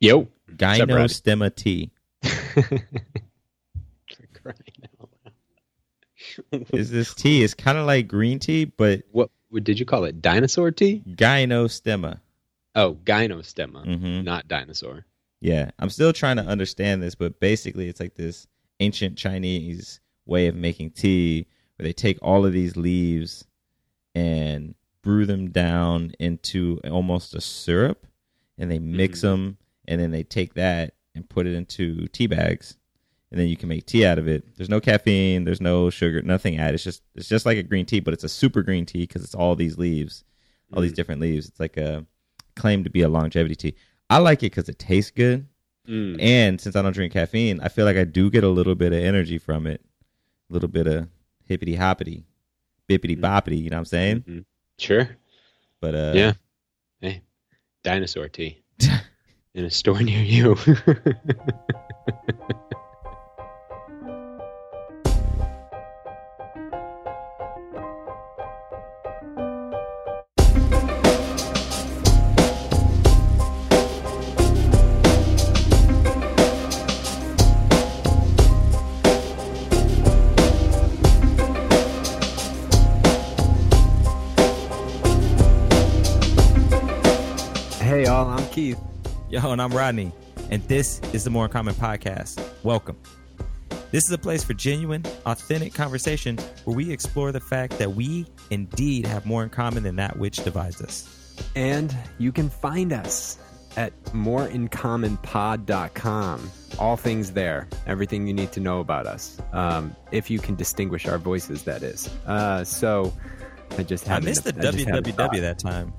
Yo. Gynostemma tea. is this tea? It's kind of like green tea, but what, what did you call it? Dinosaur tea? Gynostemma. Oh, gynostemma, Mhm. not dinosaur. Yeah, I'm still trying to understand this, but basically, it's like this ancient Chinese way of making tea where they take all of these leaves and brew them down into almost a syrup and they mix Mhm. them and then they take that and put it into tea bags and then you can make tea out of it. There's no caffeine, there's no sugar, nothing added. It's just it's just like a green tea, but it's a super green tea because it's all these leaves, all these Mm. different leaves. It's like a claim to be a longevity tea. I like it because it tastes good. Mm. And since I don't drink caffeine, I feel like I do get a little bit of energy from it. A little bit of hippity hoppity, bippity Mm. boppity, you know what I'm saying? Mhm. Sure. But uh yeah. Hey, dinosaur tea in a store near you. Hey, all, I'm Keith. Yo, and I'm Rodney, and this is the More in Common podcast. Welcome. This is a place for genuine, authentic conversation where we explore the fact that we indeed have more in common than that which divides us. And you can find us at moreincommonpod.com. All things there, everything you need to know about us. Um, if you can distinguish our voices, that is. Uh, so I just I missed the I just had a thought. www that time.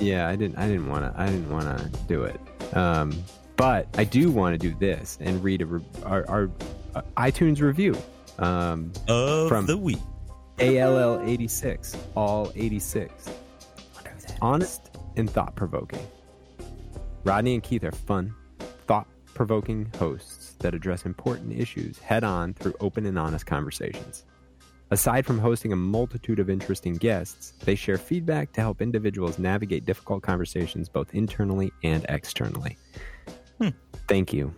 Yeah, I didn't. I didn't want to. I didn't want to do it. Um, but I do want to do this and read a re- our, our uh, iTunes review. Um, Of From- the week. ALL eighty six, all eighty six. Honest and thought provoking. Rodney and Keith are fun, thought provoking hosts that address important issues head on through open and honest conversations. Aside from hosting a multitude of interesting guests, they share feedback to help individuals navigate difficult conversations both internally and externally. Hmm. Thank you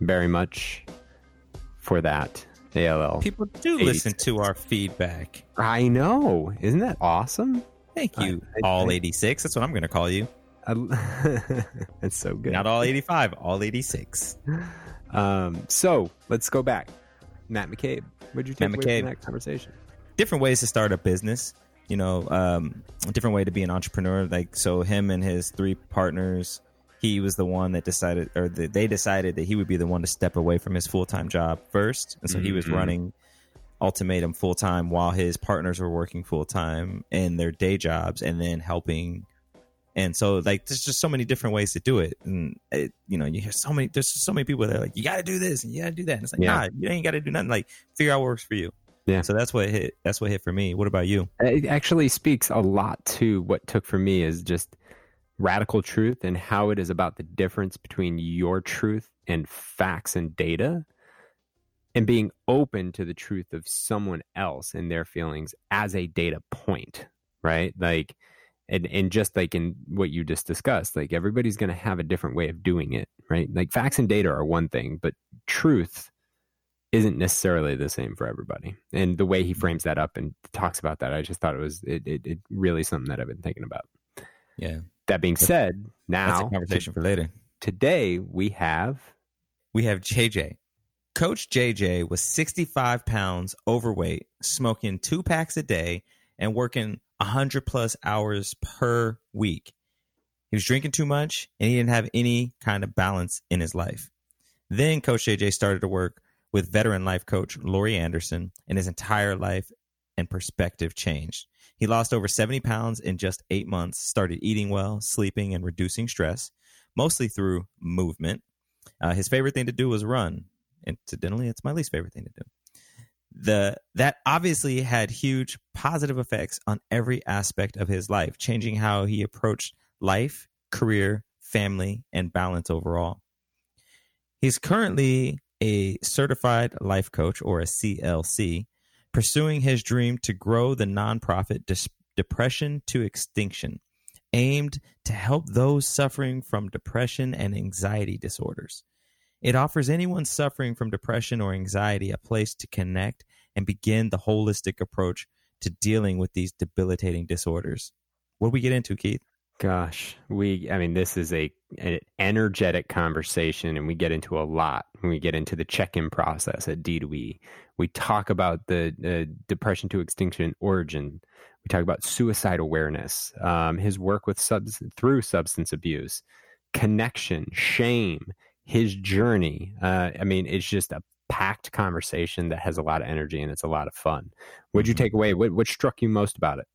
very much for that, ALL. People do 86. listen to our feedback. I know. Isn't that awesome? Thank you, I- all I- 86. That's what I'm going to call you. I, that's so good. Not all 85, all 86. Um, so let's go back. Matt McCabe, what did you take Matt away McCabe. from that conversation? different ways to start a business you know um a different way to be an entrepreneur like so him and his three partners he was the one that decided or the, they decided that he would be the one to step away from his full-time job first and so he was Mhm. running ultimatum full-time while his partners were working full-time in their day jobs and then helping and so like there's just so many different ways to do it and it, you know you hear so many there's so many people that are like you got to do this and you got to do that and it's like Yeah. nah you ain't got to do nothing like figure out what works for you Yeah. so that's what hit. That's what hit for me. What about you? Uh, it actually speaks a lot to what took for me is just radical truth and how it is about the difference between your truth and facts and data and being open to the truth of someone else and their feelings as a data point, right? Like, and, and just like in what you just discussed, like everybody's going to have a different way of doing it, right? Like facts and data are one thing, but truth isn't necessarily the same for everybody. And the way he mm-hmm. frames that up and talks about that, I just thought it was it, it, it really something that I've been thinking about. Yeah, That being said, now conversation for later. today we have We have JJ. Coach JJ was 65 pounds overweight, smoking two packs a day, and working 100 plus hours per week. He was drinking too much, and he didn't have any kind of balance in his life. Then Coach JJ started to work with veteran life coach Lori Anderson, and his entire life and perspective changed. He lost over 70 pounds in just eight months, started eating well, sleeping, and reducing stress, mostly through movement. Uh, his favorite thing to do was run. Incidentally, it's my least favorite thing to do. The that obviously had huge positive effects on every aspect of his life, changing how he approached life, career, family, and balance overall. He's currently a certified life coach or a CLC, pursuing his dream to grow the nonprofit Dis- Depression to Extinction, aimed to help those suffering from depression and anxiety disorders. It offers anyone suffering from depression or anxiety a place to connect and begin the holistic approach to dealing with these debilitating disorders. What do we get into, Keith? Gosh, we, I mean, this is a an energetic conversation, and we get into a lot when we get into the check in process at D2E. We talk about the uh, depression to extinction origin. We talk about suicide awareness, um, his work with subs- through substance abuse, connection, shame, his journey. Uh, I mean, it's just a packed conversation that has a lot of energy and it's a lot of fun. What'd you mm-hmm. take away? What, what struck you most about it?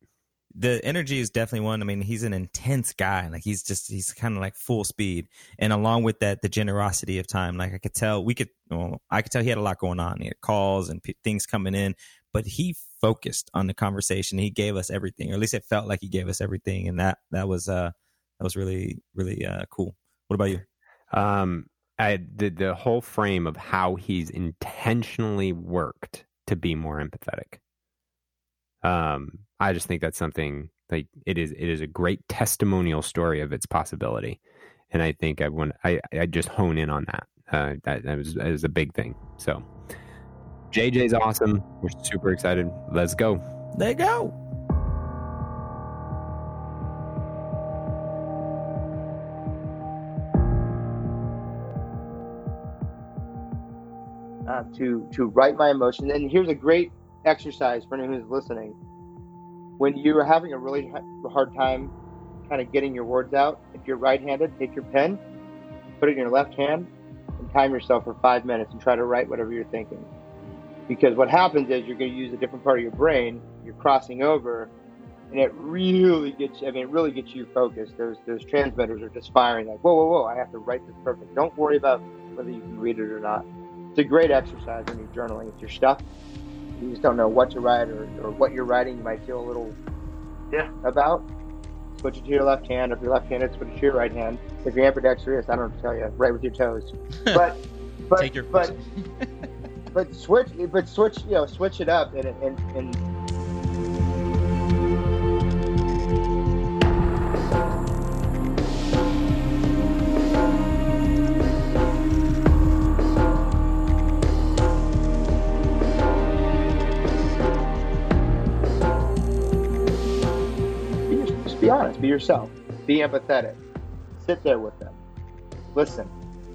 the energy is definitely one. I mean, he's an intense guy. Like he's just he's kind of like full speed, and along with that, the generosity of time. Like I could tell, we could, well, I could tell he had a lot going on. He had calls and p- things coming in, but he focused on the conversation. He gave us everything, or at least it felt like he gave us everything, and that that was uh that was really really uh cool. What about you? Um, I the the whole frame of how he's intentionally worked to be more empathetic. Um, I just think that's something like it is. It is a great testimonial story of its possibility, and I think I want I I just hone in on that. Uh, that that was, that was a big thing. So, JJ's awesome. We're super excited. Let's go. Let go. To to write my emotions, and here's a great exercise for anyone who's listening when you're having a really hard time kind of getting your words out, if you're right handed, take your pen, put it in your left hand, and time yourself for five minutes and try to write whatever you're thinking. Because what happens is you're going to use a different part of your brain, you're crossing over, and it really gets I mean, it really gets you focused. Those, those transmitters are just firing like, whoa, whoa, whoa, I have to write this perfect. Don't worry about whether you can read it or not. It's a great exercise when you're journaling. If you're stuck, you just don't know what to write or, or what you're writing, you might feel a little yeah about. Switch it to your left hand. If you're left-handed, switch it to your right hand. If you're ambidextrous, I don't know to tell you. Write with your toes. But but Take your but, but switch but switch you know switch it up and and, and yourself, be empathetic, sit there with them, listen.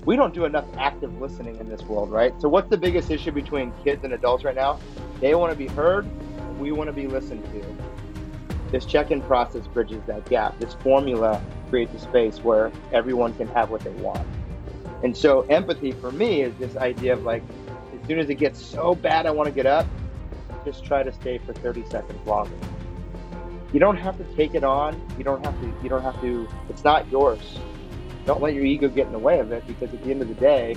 We don't do enough active listening in this world, right? So, what's the biggest issue between kids and adults right now? They want to be heard, we want to be listened to. This check in process bridges that gap. This formula creates a space where everyone can have what they want. And so, empathy for me is this idea of like, as soon as it gets so bad, I want to get up, just try to stay for 30 seconds longer you don't have to take it on. You don't have to. You don't have to. It's not yours. Don't let your ego get in the way of it because at the end of the day,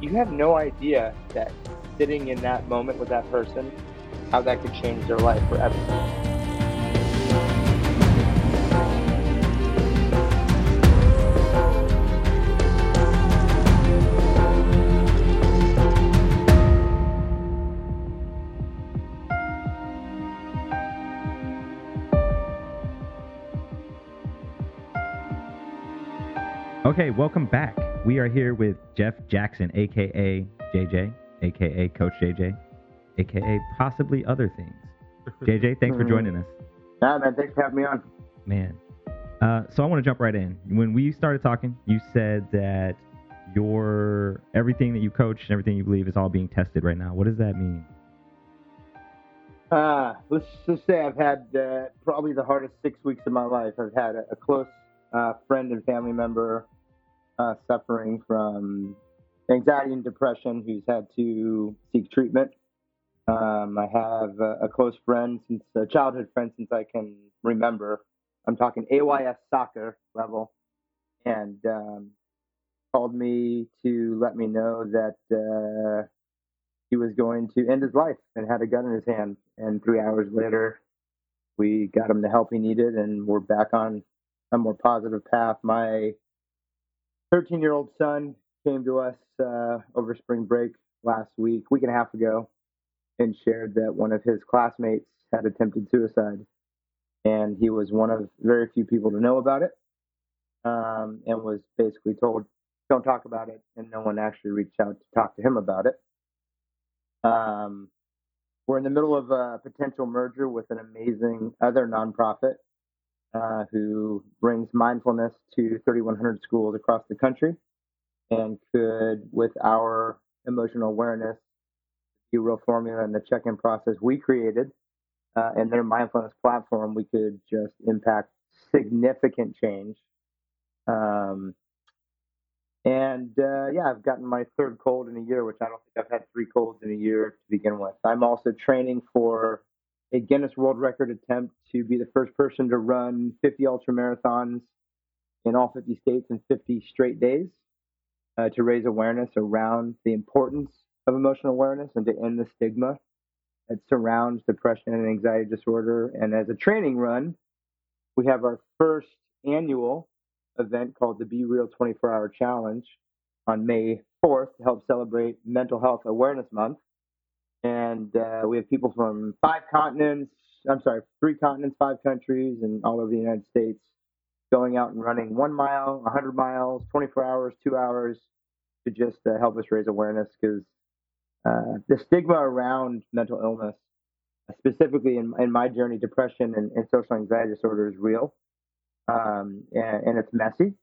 you have no idea that sitting in that moment with that person, how that could change their life forever. Okay, welcome back. We are here with Jeff Jackson, aka JJ, aka Coach JJ, aka possibly other things. JJ, thanks for joining us. Yeah, man, thanks for having me on. Man, uh, so I want to jump right in. When we started talking, you said that your everything that you coach and everything you believe is all being tested right now. What does that mean? Uh, let's just say I've had uh, probably the hardest six weeks of my life. I've had a, a close uh, friend and family member uh, suffering from anxiety and depression who's had to seek treatment. Um, I have a, a, close friend since a childhood friend since I can remember. I'm talking AYS soccer level, and um, called me to let me know that uh, he was going to end his life and had a gun in his hand. And three hours later, we got him the help he needed, and we're back on a more positive path. My 13 year old son came to us uh, over spring break last week, week and a half ago, and shared that one of his classmates had attempted suicide. and he was one of very few people to know about it, um, and was basically told, "Don't talk about it," and no one actually reached out to talk to him about it. Um, we're in the middle of a potential merger with an amazing other nonprofit uh, who brings mindfulness to 3,100 schools across the country and could, with our emotional awareness, the real formula and the check-in process we created uh, and their mindfulness platform, we could just impact significant change. Um, and uh, yeah, I've gotten my third cold in a year, which I don't think I've had three colds in a year to begin with. I'm also training for a Guinness World Record attempt to be the first person to run 50 ultra marathons in all 50 states in 50 straight days uh, to raise awareness around the importance of emotional awareness and to end the stigma that surrounds depression and anxiety disorder. And as a training run, we have our first annual event called the Be Real 24 Hour Challenge on May 4th to help celebrate Mental Health Awareness Month. And uh, we have people from five continents, I'm sorry, three continents, five countries, and all over the United States going out and running one mile, 100 miles, 24 hours, two hours to just uh, help us raise awareness because uh, the stigma around mental illness, specifically in, in my journey, depression and, and social anxiety disorder is real um, and, and, it's messy.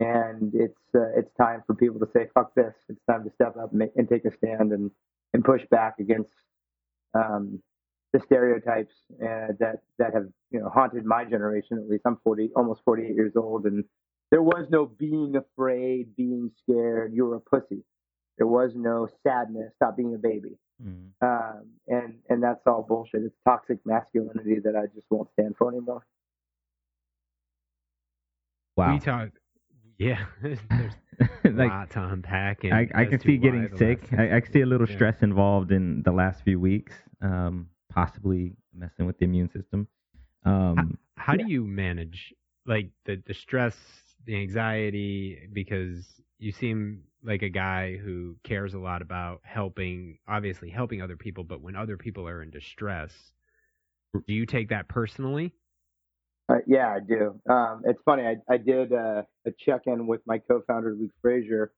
And it's uh, it's time for people to say fuck this. It's time to step up and, make, and take a stand and, and push back against um, the stereotypes uh, that that have you know haunted my generation. At least I'm 40, almost 48 years old, and there was no being afraid, being scared. You're a pussy. There was no sadness. Stop being a baby. Mm-hmm. Um, and and that's all bullshit. It's toxic masculinity that I just won't stand for anymore. Wow. We talk. Yeah, there's like, a lot to unpack. I, I can see getting sick. I, I, can see a little yeah. stress involved in the last few weeks, um, possibly messing with the immune system. Um, how, how yeah. do you manage like the the stress, the anxiety? Because you seem like a guy who cares a lot about helping, obviously helping other people, but when other people are in distress, do you take that personally? Uh, yeah, I do. Um, it's funny. I, I did uh, a check-in with my co-founder Luke Frazier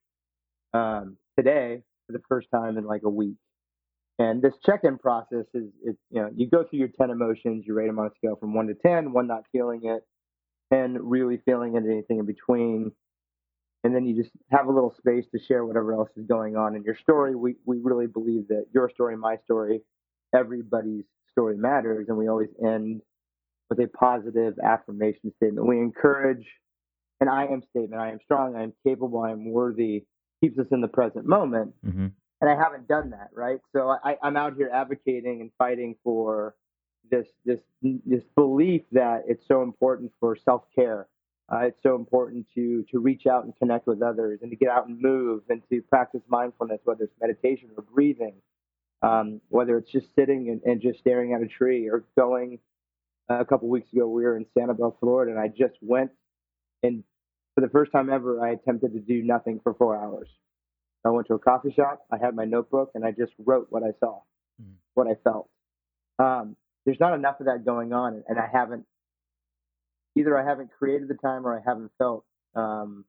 um, today for the first time in like a week. And this check-in process is, is, you know, you go through your 10 emotions, you rate them on a scale from one to 10, one not feeling it, and really feeling it, anything in between. And then you just have a little space to share whatever else is going on in your story. We, we really believe that your story, my story, everybody's story matters. And we always end with a positive affirmation statement. We encourage an I am statement. I am strong. I am capable. I am worthy. Keeps us in the present moment. Mm-hmm. And I haven't done that, right? So I, I'm out here advocating and fighting for this this this belief that it's so important for self care. Uh, it's so important to to reach out and connect with others and to get out and move and to practice mindfulness, whether it's meditation or breathing, um, whether it's just sitting and, and just staring at a tree or going a couple weeks ago, we were in Sanibel, Florida, and I just went and for the first time ever, I attempted to do nothing for four hours. I went to a coffee shop, I had my notebook, and I just wrote what I saw, mm. what I felt. Um, there's not enough of that going on, and I haven't either. I haven't created the time, or I haven't felt um,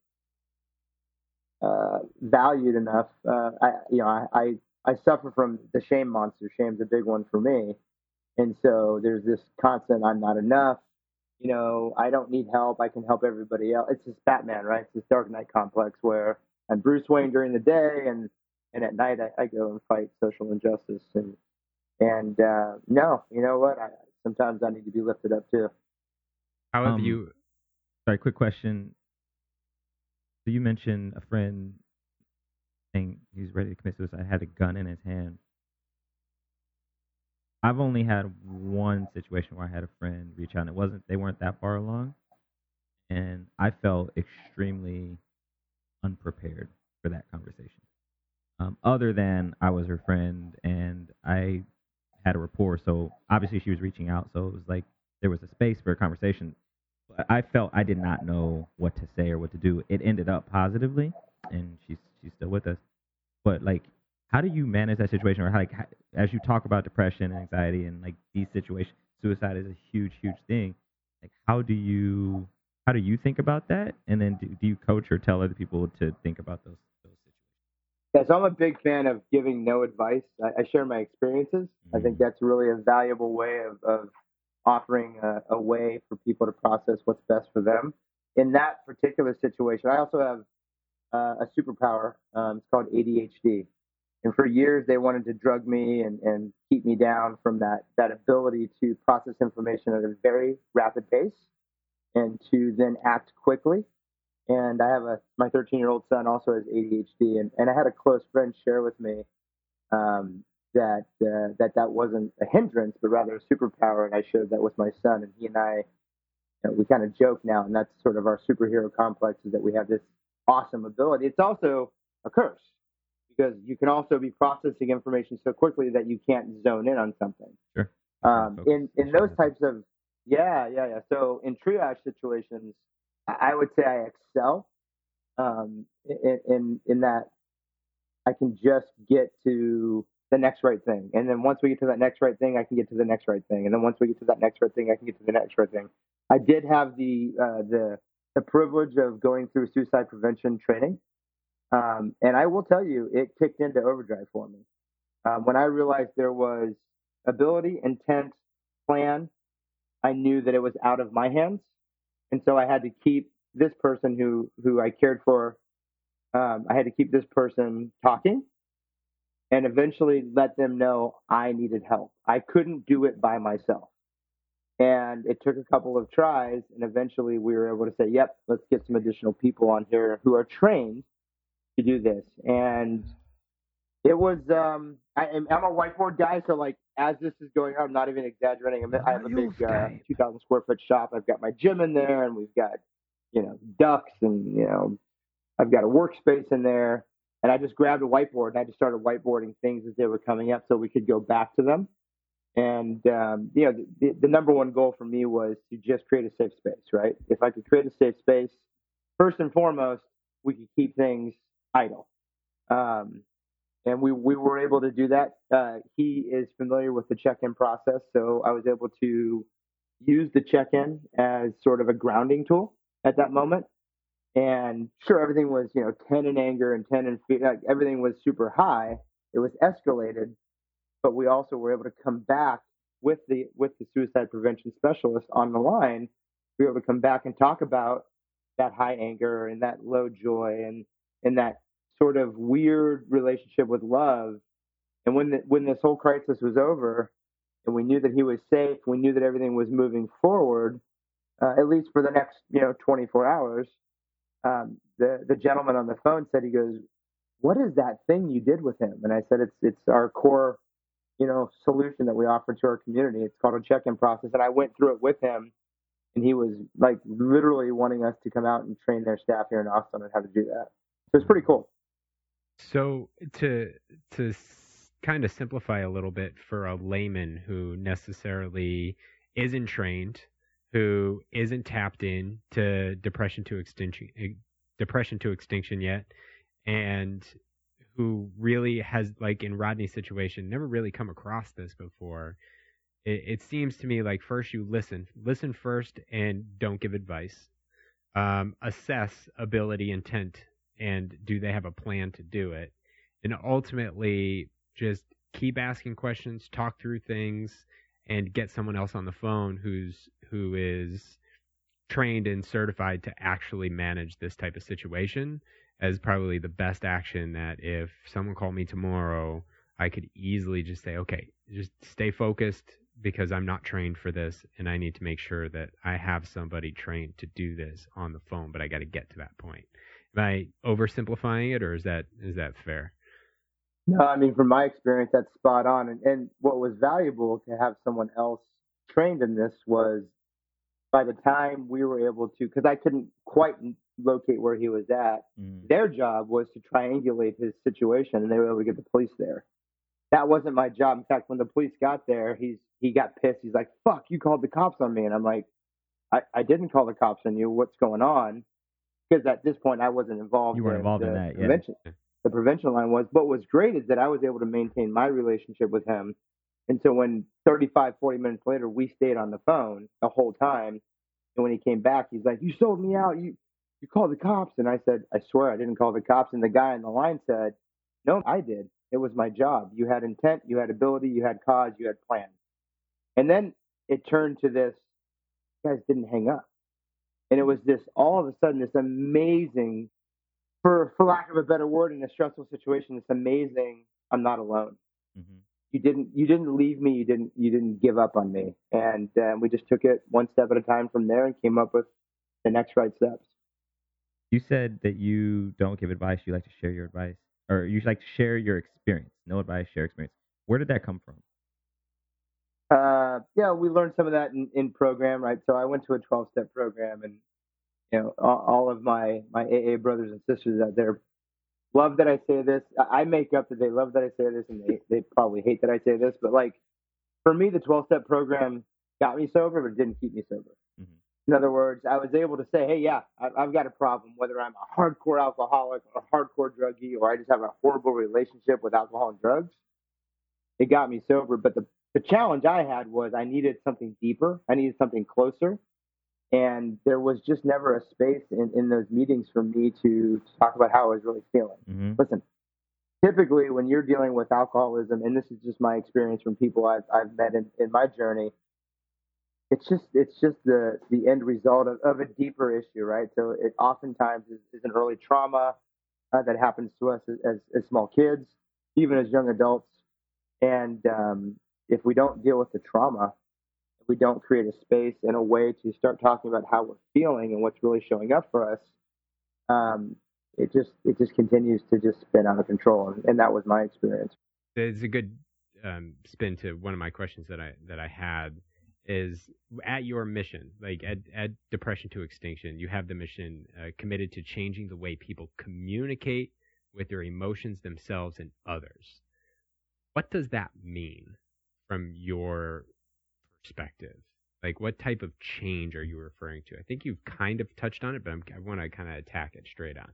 uh, valued enough. Uh, I, you know, I, I I suffer from the shame monster. Shame's a big one for me, and so there's this constant, I'm not enough. You know, I don't need help. I can help everybody else. It's this Batman, right? It's this Dark Knight complex where I'm Bruce Wayne during the day, and and at night I, I go and fight social injustice. And and uh, no, you know what? I, sometimes I need to be lifted up too. How have um, you? Sorry, quick question. So you mentioned a friend saying he's ready to commit suicide, had a gun in his hand. I've only had one situation where I had a friend reach out and it wasn't they weren't that far along and I felt extremely unprepared for that conversation. Um, other than I was her friend and I had a rapport, so obviously she was reaching out, so it was like there was a space for a conversation. But I felt I did not know what to say or what to do. It ended up positively, and she's she's still with us. But like how do you manage that situation or how, like how, as you talk about depression and anxiety and like these situations suicide is a huge, huge thing. Like, how do you how do you think about that? And then do, do you coach or tell other people to think about those those situations? Yeah, so I'm a big fan of giving no advice. I, I share my experiences. I think that's really a valuable way of, of offering a, a, way for people to process what's best for them. In that particular situation, I also have uh, a superpower. Um, it's called ADHD. And for years, they wanted to drug me and, and keep me down from that, that ability to process information at a very rapid pace and to then act quickly. And I have a my 13 year old son also has ADHD, and, and I had a close friend share with me um, that uh, that that wasn't a hindrance, but rather a superpower. And I shared that with my son, and he and I, you know, we kind of joke now, and that's sort of our superhero complex is that we have this awesome ability. It's also a curse because you can also be processing information so quickly that you can't zone in on something. Sure. Um, in in those types of yeah yeah yeah. So in triage situations, I would say I excel um, in, in in that I can just get to the next right thing. And then once we get to that next right thing, I can get to the next right thing. And then once we get to that next right thing, I can get to the next right thing. I did have the uh, the the privilege of going through suicide prevention training, um, and I will tell you, it kicked into overdrive for me um, when I realized there was ability, intent, plan. I knew that it was out of my hands, and so I had to keep this person who who I cared for. Um, I had to keep this person talking and eventually let them know I needed help. I couldn't do it by myself. And it took a couple of tries, and eventually we were able to say, yep, let's get some additional people on here who are trained to do this. And it was, um, I, am a whiteboard guy, so like as this is going on, I'm not even exaggerating. I'm, I have a big uh, 2,000 square foot shop. I've got my gym in there, and we've got, you know, ducks, and, you know, I've got a workspace in there and I just grabbed a whiteboard and I just started whiteboarding things as they were coming up so we could go back to them. And, um, you know, the, the number one goal for me was to just create a safe space, right? If I could create a safe space, first and foremost, we could keep things idle. Um, and we, we were able to do that. Uh, he is familiar with the check in process, so I was able to use the check in as sort of a grounding tool at that moment. And sure, everything was, you know, 10 in anger and 10 in fear. Like everything was super high. It was escalated, but we also were able to come back with the with the suicide prevention specialist on the line. We were able to come back and talk about that high anger and that low joy and and that sort of weird relationship with love. And when the, when this whole crisis was over, and we knew that he was safe, we knew that everything was moving forward, uh, at least for the next you know 24 hours um, the the gentleman on the phone said he goes, "What is that thing you did with him?" And I said, "It's it's our core, you know, solution that we offer to our community. It's called a check-in process." And I went through it with him, and he was like literally wanting us to come out and train their staff here in Austin on how to do that. So it's pretty cool. So to to kind of simplify a little bit for a layman who necessarily isn't trained who isn't tapped in to depression to extinction eh, depression to extinction yet and who really has like in Rodney's situation never really come across this before it, it seems to me like first you listen listen first and don't give advice. Um, assess ability intent and do they have a plan to do it? And ultimately just keep asking questions talk through things and get someone else on the phone who's who is trained and certified to actually manage this type of situation as probably the best action that if someone called me tomorrow I could easily just say okay just stay focused because I'm not trained for this and I need to make sure that I have somebody trained to do this on the phone but I got to get to that point am I oversimplifying it or is that is that fair no, I mean, from my experience, that's spot on. And, and what was valuable to have someone else trained in this was by the time we were able to, because I couldn't quite locate where he was at, mm. their job was to triangulate his situation, and they were able to get the police there. That wasn't my job. In fact, when the police got there, he's he got pissed. He's like, "Fuck, you called the cops on me," and I'm like, "I, I didn't call the cops on you. What's going on?" Because at this point, I wasn't involved. You were in involved the in that, yeah. the prevention line was. But what's great is that I was able to maintain my relationship with him And so when 35, 40 minutes later, we stayed on the phone the whole time. And when he came back, he's like, You sold me out. You you called the cops. And I said, I swear I didn't call the cops. And the guy on the line said, No, I did. It was my job. You had intent, you had ability, you had cause, you had plan. And then it turned to this guys didn't hang up. And it was this all of a sudden this amazing, for for lack of a better word, in a stressful situation, this amazing I'm not alone. Mm-hmm. You didn't you didn't leave me. You didn't you didn't give up on me. And um, we just took it one step at a time from there and came up with the next right steps. You said that you don't give advice. You like to share your advice, or you like to share your experience. No advice, share experience. Where did that come from? Uh, yeah, we learned some of that in, in program, right? So I went to a 12 step program and, you know, all, all, of my, my AA brothers and sisters out there love that I say this. I make up that they love that I say this and they, they probably hate that I say this, but like for me, the 12 step program got me sober, but it didn't keep me sober. Mm-hmm. In other words, I was able to say, hey, yeah, I, I've got a problem, whether I'm a hardcore alcoholic or a hardcore druggie, or I just have a horrible relationship with alcohol and drugs. It got me sober, but the the challenge I had was I needed something deeper. I needed something closer. And there was just never a space in, in those meetings for me to, to talk about how I was really feeling. Mm-hmm. Listen, typically when you're dealing with alcoholism, and this is just my experience from people I've, I've met in, in my journey, it's just it's just the the end result of, of a deeper issue, right? So it oftentimes is, is an early trauma uh, that happens to us as, as, as small kids, even as young adults, and um, if we don't deal with the trauma, if we don't create a space and a way to start talking about how we're feeling and what's really showing up for us, um, it just it just continues to just spin out of control, and, that was my experience. It's a good um, spin to one of my questions that I that I had is at your mission, like at, at Depression to Extinction, you have the mission uh, committed to changing the way people communicate with their emotions themselves and others. What does that mean? From your perspective? Like, what type of change are you referring to? I think you've kind of touched on it, but I'm, i want to kind of attack it straight on.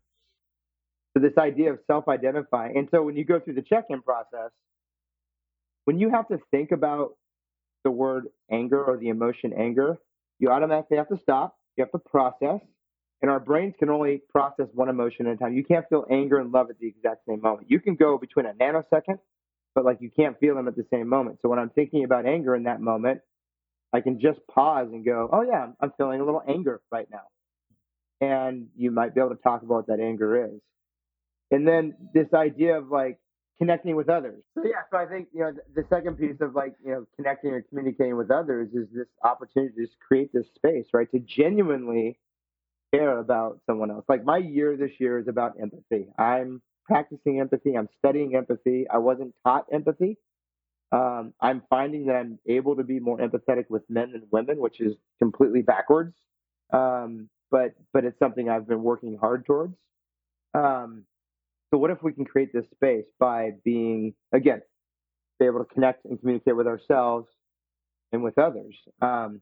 So, this idea of self identifying. And so, when you go through the check in process, when you have to think about the word anger or the emotion anger, you automatically have to stop. You have to process. And our brains can only process one emotion at a time. You can't feel anger and love at the exact same moment. You can go between a nanosecond but like you can't feel them at the same moment. So when I'm thinking about anger in that moment, I can just pause and go, oh yeah, I'm feeling a little anger right now. And you might be able to talk about what that anger is. And then this idea of like connecting with others. So yeah, so I think, you know, the, second piece of like, you know, connecting or communicating with others is this opportunity to just create this space, right? To genuinely care about someone else. Like my year this year is about empathy. I'm practicing empathy. I'm studying empathy. I wasn't taught empathy. Um, I'm finding that I'm able to be more empathetic with men than women, which is completely backwards. Um, but but it's something I've been working hard towards. Um, so what if we can create this space by being again, be able to connect and communicate with ourselves and with others. Um,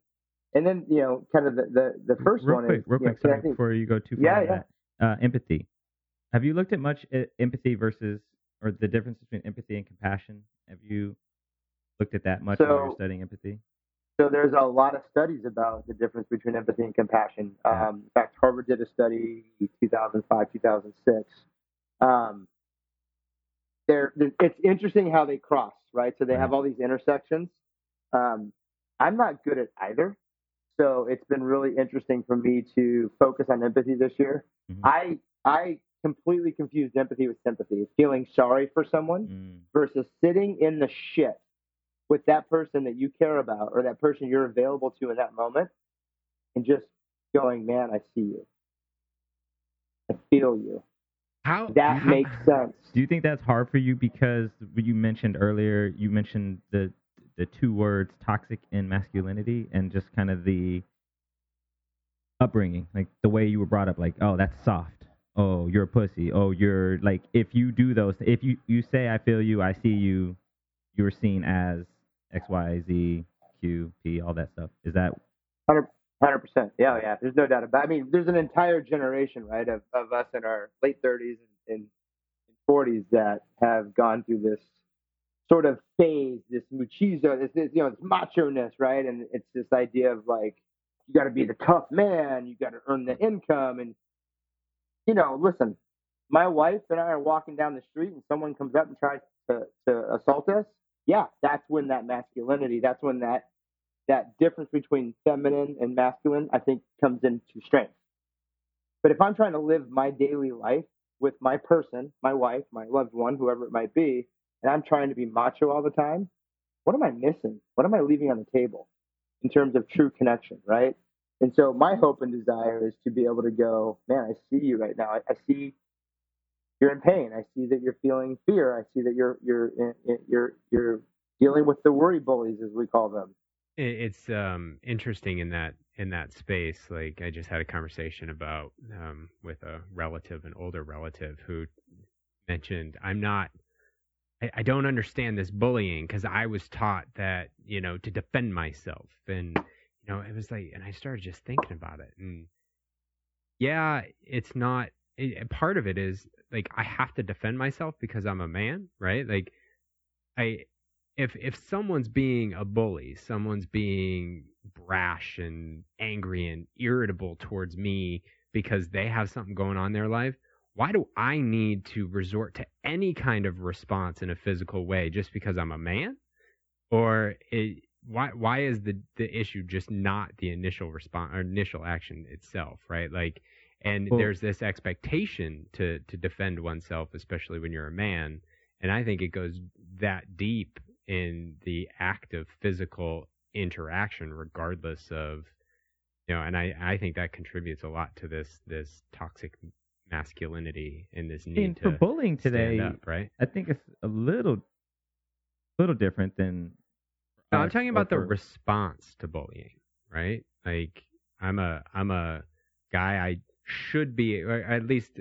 and then you know, kind of the the, the first real one quick, is real quick, know, sorry, before you go too far. Yeah, yeah. That, uh, empathy. Have you looked at much empathy versus, or the difference between empathy and compassion? Have you looked at that much so, while you're studying empathy? So there's a lot of studies about the difference between empathy and compassion. Um, in fact, Harvard did a study 2005, 2006. Um, they're, they're, it's interesting how they cross, right? So they have all these intersections. Um, I'm not good at either. So it's been really interesting for me to focus on empathy this year. Mm-hmm. I I completely confused empathy with sympathy. Feeling sorry for someone mm. versus sitting in the shit with that person that you care about or that person you're available to in that moment and just going, man, I see you. I feel you. How that how, makes sense. Do you think that's hard for you because you mentioned earlier, you mentioned the the two words toxic and masculinity and just kind of the upbringing, like the way you were brought up, like, oh, that's soft oh you're a pussy oh you're like if you do those if you you say i feel you i see you you're seen as x y z q p all that stuff is that 100 percent yeah yeah there's no doubt about it. i mean there's an entire generation right of, of us in our late 30s and, and 40s that have gone through this sort of phase, this machismo, this, this you know, this macho ness, right? And it's this idea of like you got to be the tough man, you got to earn the income, and you know, listen, my wife and I are walking down the street, and someone comes up and tries to, to assault us. Yeah, that's when that masculinity, that's when that that difference between feminine and masculine, I think, comes into strength. But if I'm trying to live my daily life with my person, my wife, my loved one, whoever it might be, and I'm trying to be macho all the time, what am I missing? What am I leaving on the table in terms of true connection, right? And so my hope and desire is to be able to go, man, I see you right now. I, I see you're in pain. I see that you're feeling fear. I see that you're you're you're you're dealing with the worry bullies, as we call them. It's um, interesting in that in that space. Like I just had a conversation about um, with a relative, an older relative, who mentioned, "I'm not." I, I don't understand this bullying because I was taught that you know to defend myself, and know it was like, and I started just thinking about it, and yeah, it's not. It, part of it is like I have to defend myself because I'm a man, right? Like I if if someone's being a bully, someone's being brash and angry and irritable towards me because they have something going on in their life, why do I need to resort to any kind of response in a physical way just because I'm a man? Or it, why why is the the issue just not the initial response or initial action itself, right? Like and well, there's this expectation to to defend oneself especially when you're a man and i think it goes that deep in the act of physical interaction regardless of you know and i i think that contributes a lot to this this toxic masculinity and this need and to for bullying today up, right i think it's a little little different than no, i'm talking about the response to bullying right like i'm a i'm a guy i should be, or at least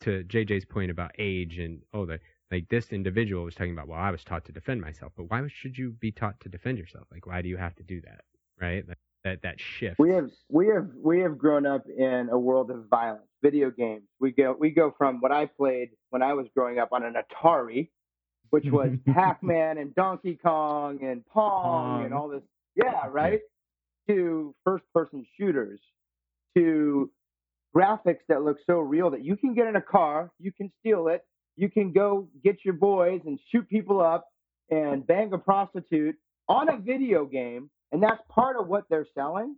to JJ's point about age and oh, the like this individual was talking about. Well, I was taught to defend myself, but why should you be taught to defend yourself? Like, why do you have to do that? Right? Like, that that shift. We have we have we have grown up in a world of violence. Video games. We go we go from what I played when I was growing up on an Atari, which was Pac-Man and Donkey Kong and Pong, and all this. Yeah, right. To first-person shooters, to graphics that look so real that you can get in a car, you can steal it, you can go get your boys and shoot people up and bang a prostitute on a video game, and that's part of what they're selling.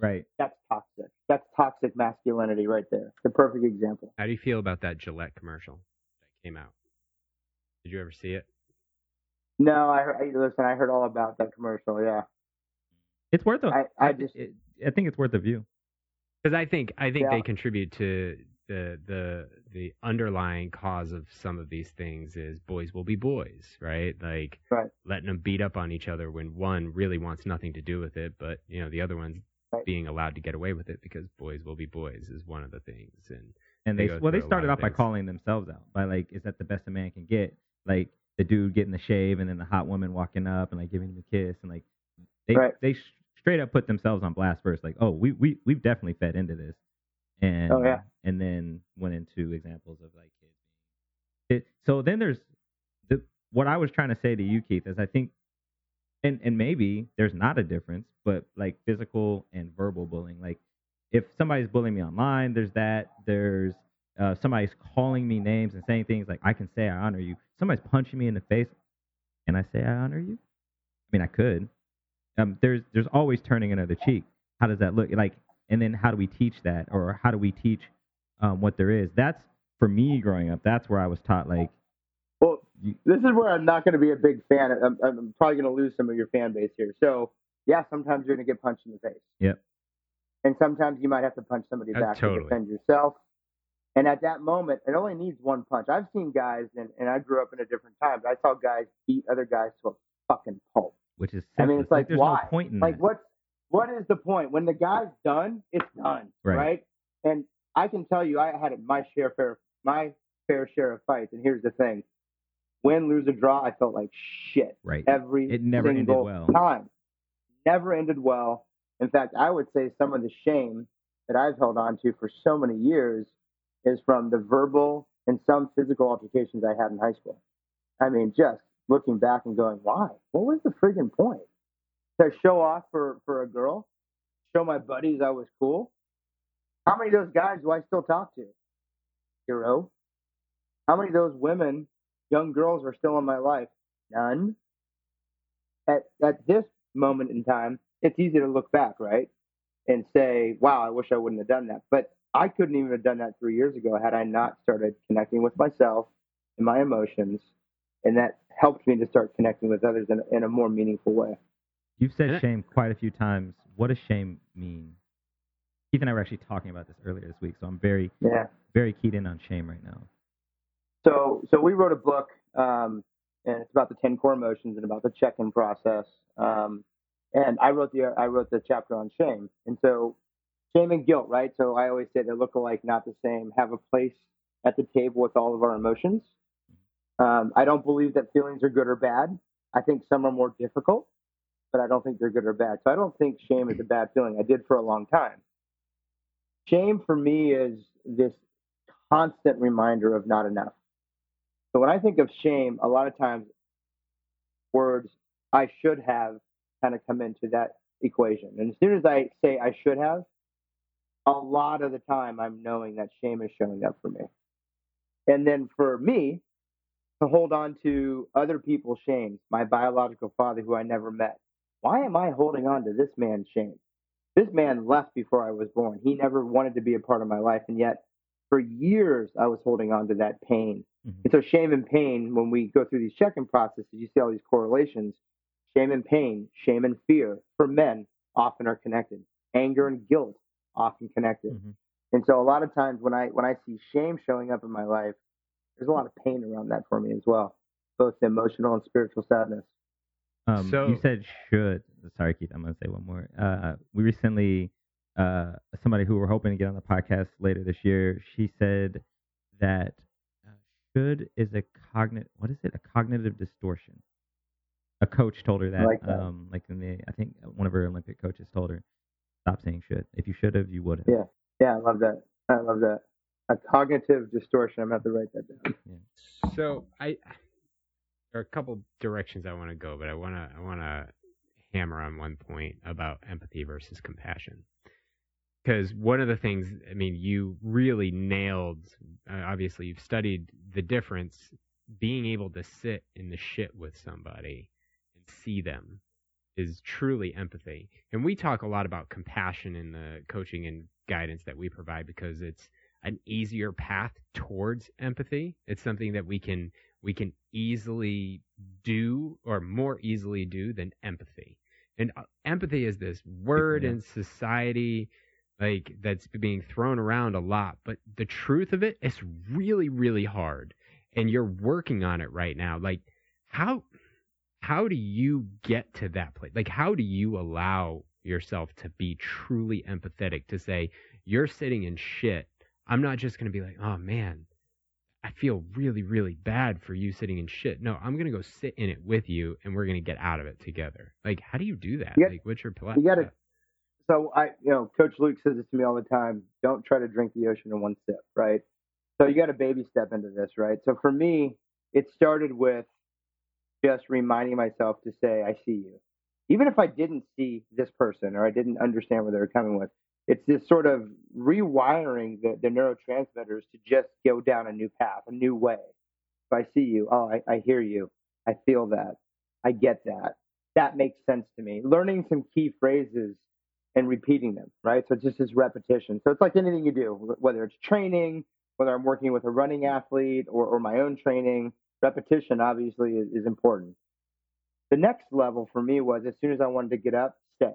Right. That's toxic. That's toxic masculinity right there. The perfect example. How do you feel about that Gillette commercial that came out? Did you ever see it? No, I, I listen. I heard all about that commercial. Yeah, it's worth a. I, I just. I think it's worth a view because I think I think yeah. they contribute to the the the underlying cause of some of these things is boys will be boys, right? Like right. letting them beat up on each other when one really wants nothing to do with it, but you know the other one's right. being allowed to get away with it because boys will be boys is one of the things. And and they, they well they started off by calling themselves out by like is that the best a man can get? Like the dude getting the shave and then the hot woman walking up and like giving him a kiss and like they right. they straight up put themselves on blast first, like, oh, we we we've definitely fed into this, and oh, yeah. and then went into examples of like. It, so then there's the what I was trying to say to you, Keith, is I think, and and maybe there's not a difference, but like physical and verbal bullying, like if somebody's bullying me online, there's that. There's uh, somebody's calling me names and saying things like I can say I honor you. Somebody's punching me in the face, and I say I honor you. I mean, I could, um, there's there's always turning another cheek. How does that look like? And then how do we teach that, or how do we teach um, what there is? That's for me growing up. That's where I was taught like. Well, this is where I'm not going to be a big fan. I'm, I'm probably going to lose some of your fan base here. So yeah, sometimes you're going to get punched in the face. Yep. And sometimes you might have to punch somebody uh, back totally. to defend yourself. And at that moment, it only needs one punch. I've seen guys, and, and I grew up in a different time, but I saw guys beat other guys to a fucking pulp which is I mean, it's like, like why? no point in like that. what what is the point when the guy's done? It's done, right? right? And I can tell you, I had my share fair my fair share of fights. And here's the thing: win, lose, or draw, I felt like shit. Right. Every it never ended well. time. Never ended well. In fact, I would say some of the shame that I've held on to for so many years is from the verbal and some physical altercations I had in high school. I mean, just looking back and going, why? What was the friggin' point? To show off for, for a girl? Show my buddies I was cool? How many of those guys do I still talk to? Zero. How many of those women, young girls, are still in my life? None. At, at this moment in time, it's easy to look back, right? And say, wow, I wish I wouldn't have done that. But I couldn't even have done that three years ago had I not started connecting with myself and my emotions. And that helped me to start connecting with others in, in a more meaningful way. You've said shame quite a few times. What does shame mean? Keith and I were actually talking about this earlier this week, so I'm very, Yeah. very keyed in on shame right now. So, so we wrote a book, um, and it's about the ten core emotions and about the check-in process. Um, and I wrote the I wrote the chapter on shame. And so, shame and guilt, right? So I always say they look alike, not the same. Have a place at the table with all of our emotions. Um, I don't believe that feelings are good or bad. I think some are more difficult, but I don't think they're good or bad. So I don't think shame is a bad feeling. I did for a long time. Shame for me is this constant reminder of not enough. So when I think of shame, a lot of times words I should have kind of come into that equation. And as soon as I say I should have, a lot of the time I'm knowing that shame is showing up for me. And then for me to hold on to other people's shame, my biological father who I never met, why am I holding on to this man's shame? This man left before I was born. He never wanted to be a part of my life. And yet for years I was holding on to that pain. Mhm. And so shame and pain, when we go through these check-in processes, you see all these correlations. Shame and pain, shame and fear for men often are connected. Anger and guilt often connected. Mhm. And so a lot of times when I when I see shame showing up in my life, there's a lot of pain around that for me as well, both emotional and spiritual sadness. Um, So- you said should. Sorry, Keith. I'm going to say one more. Uh, we recently, uh, somebody who we're hoping to get on the podcast later this year, she said that uh, should is a cognitive. What is it? A cognitive distortion. A coach told her that. like that. Um, like in the, I think one of her Olympic coaches told her, stop saying should. If you should have, you would have. Yeah. Yeah, I love that. I love that. A cognitive distortion. I'm gonna have to write that down. So I there are a couple directions I want to go, but I want to I want to hammer on one point about empathy versus compassion. Because one of the things, I mean, you really nailed. Uh, obviously, you've studied the difference. Being able to sit in the shit with somebody and see them is truly empathy. And we talk a lot about compassion in the coaching and guidance that we provide because it's an easier path towards empathy. It's something that we can we can easily do or more easily do than empathy. And uh, empathy is this word Yeah. in society like that's being thrown around a lot, but the truth of it it is really really hard and you're working on it right now. Like how how do you get to that place? Like how do you allow yourself to be truly empathetic to say you're sitting in shit. I'm not just going to be like, "Oh man, I feel really, really bad for you sitting in shit. No, I'm gonna go sit in it with you, and we're gonna get out of it together. Like, how do you do that? You got- like, what's your plan? You got to. So I, you know, Coach Luke says this to me all the time. Don't try to drink the ocean in one sip, right? So you got to baby step into this, right? So for me, it started with just reminding myself to say, "I see you," even if I didn't see this person or I didn't understand where they were coming with. It's this sort of rewiring the, the neurotransmitters to just go down a new path, a new way. If I see you, oh, I, I hear you, I feel that, I get that. That makes sense to me. Learning some key phrases and repeating them, right? So it's just this repetition. So it's like anything you do, whether it's training, whether I'm working with a running athlete or, or my own training, repetition obviously is, is important. The next level for me was as soon as I wanted to get up, stay.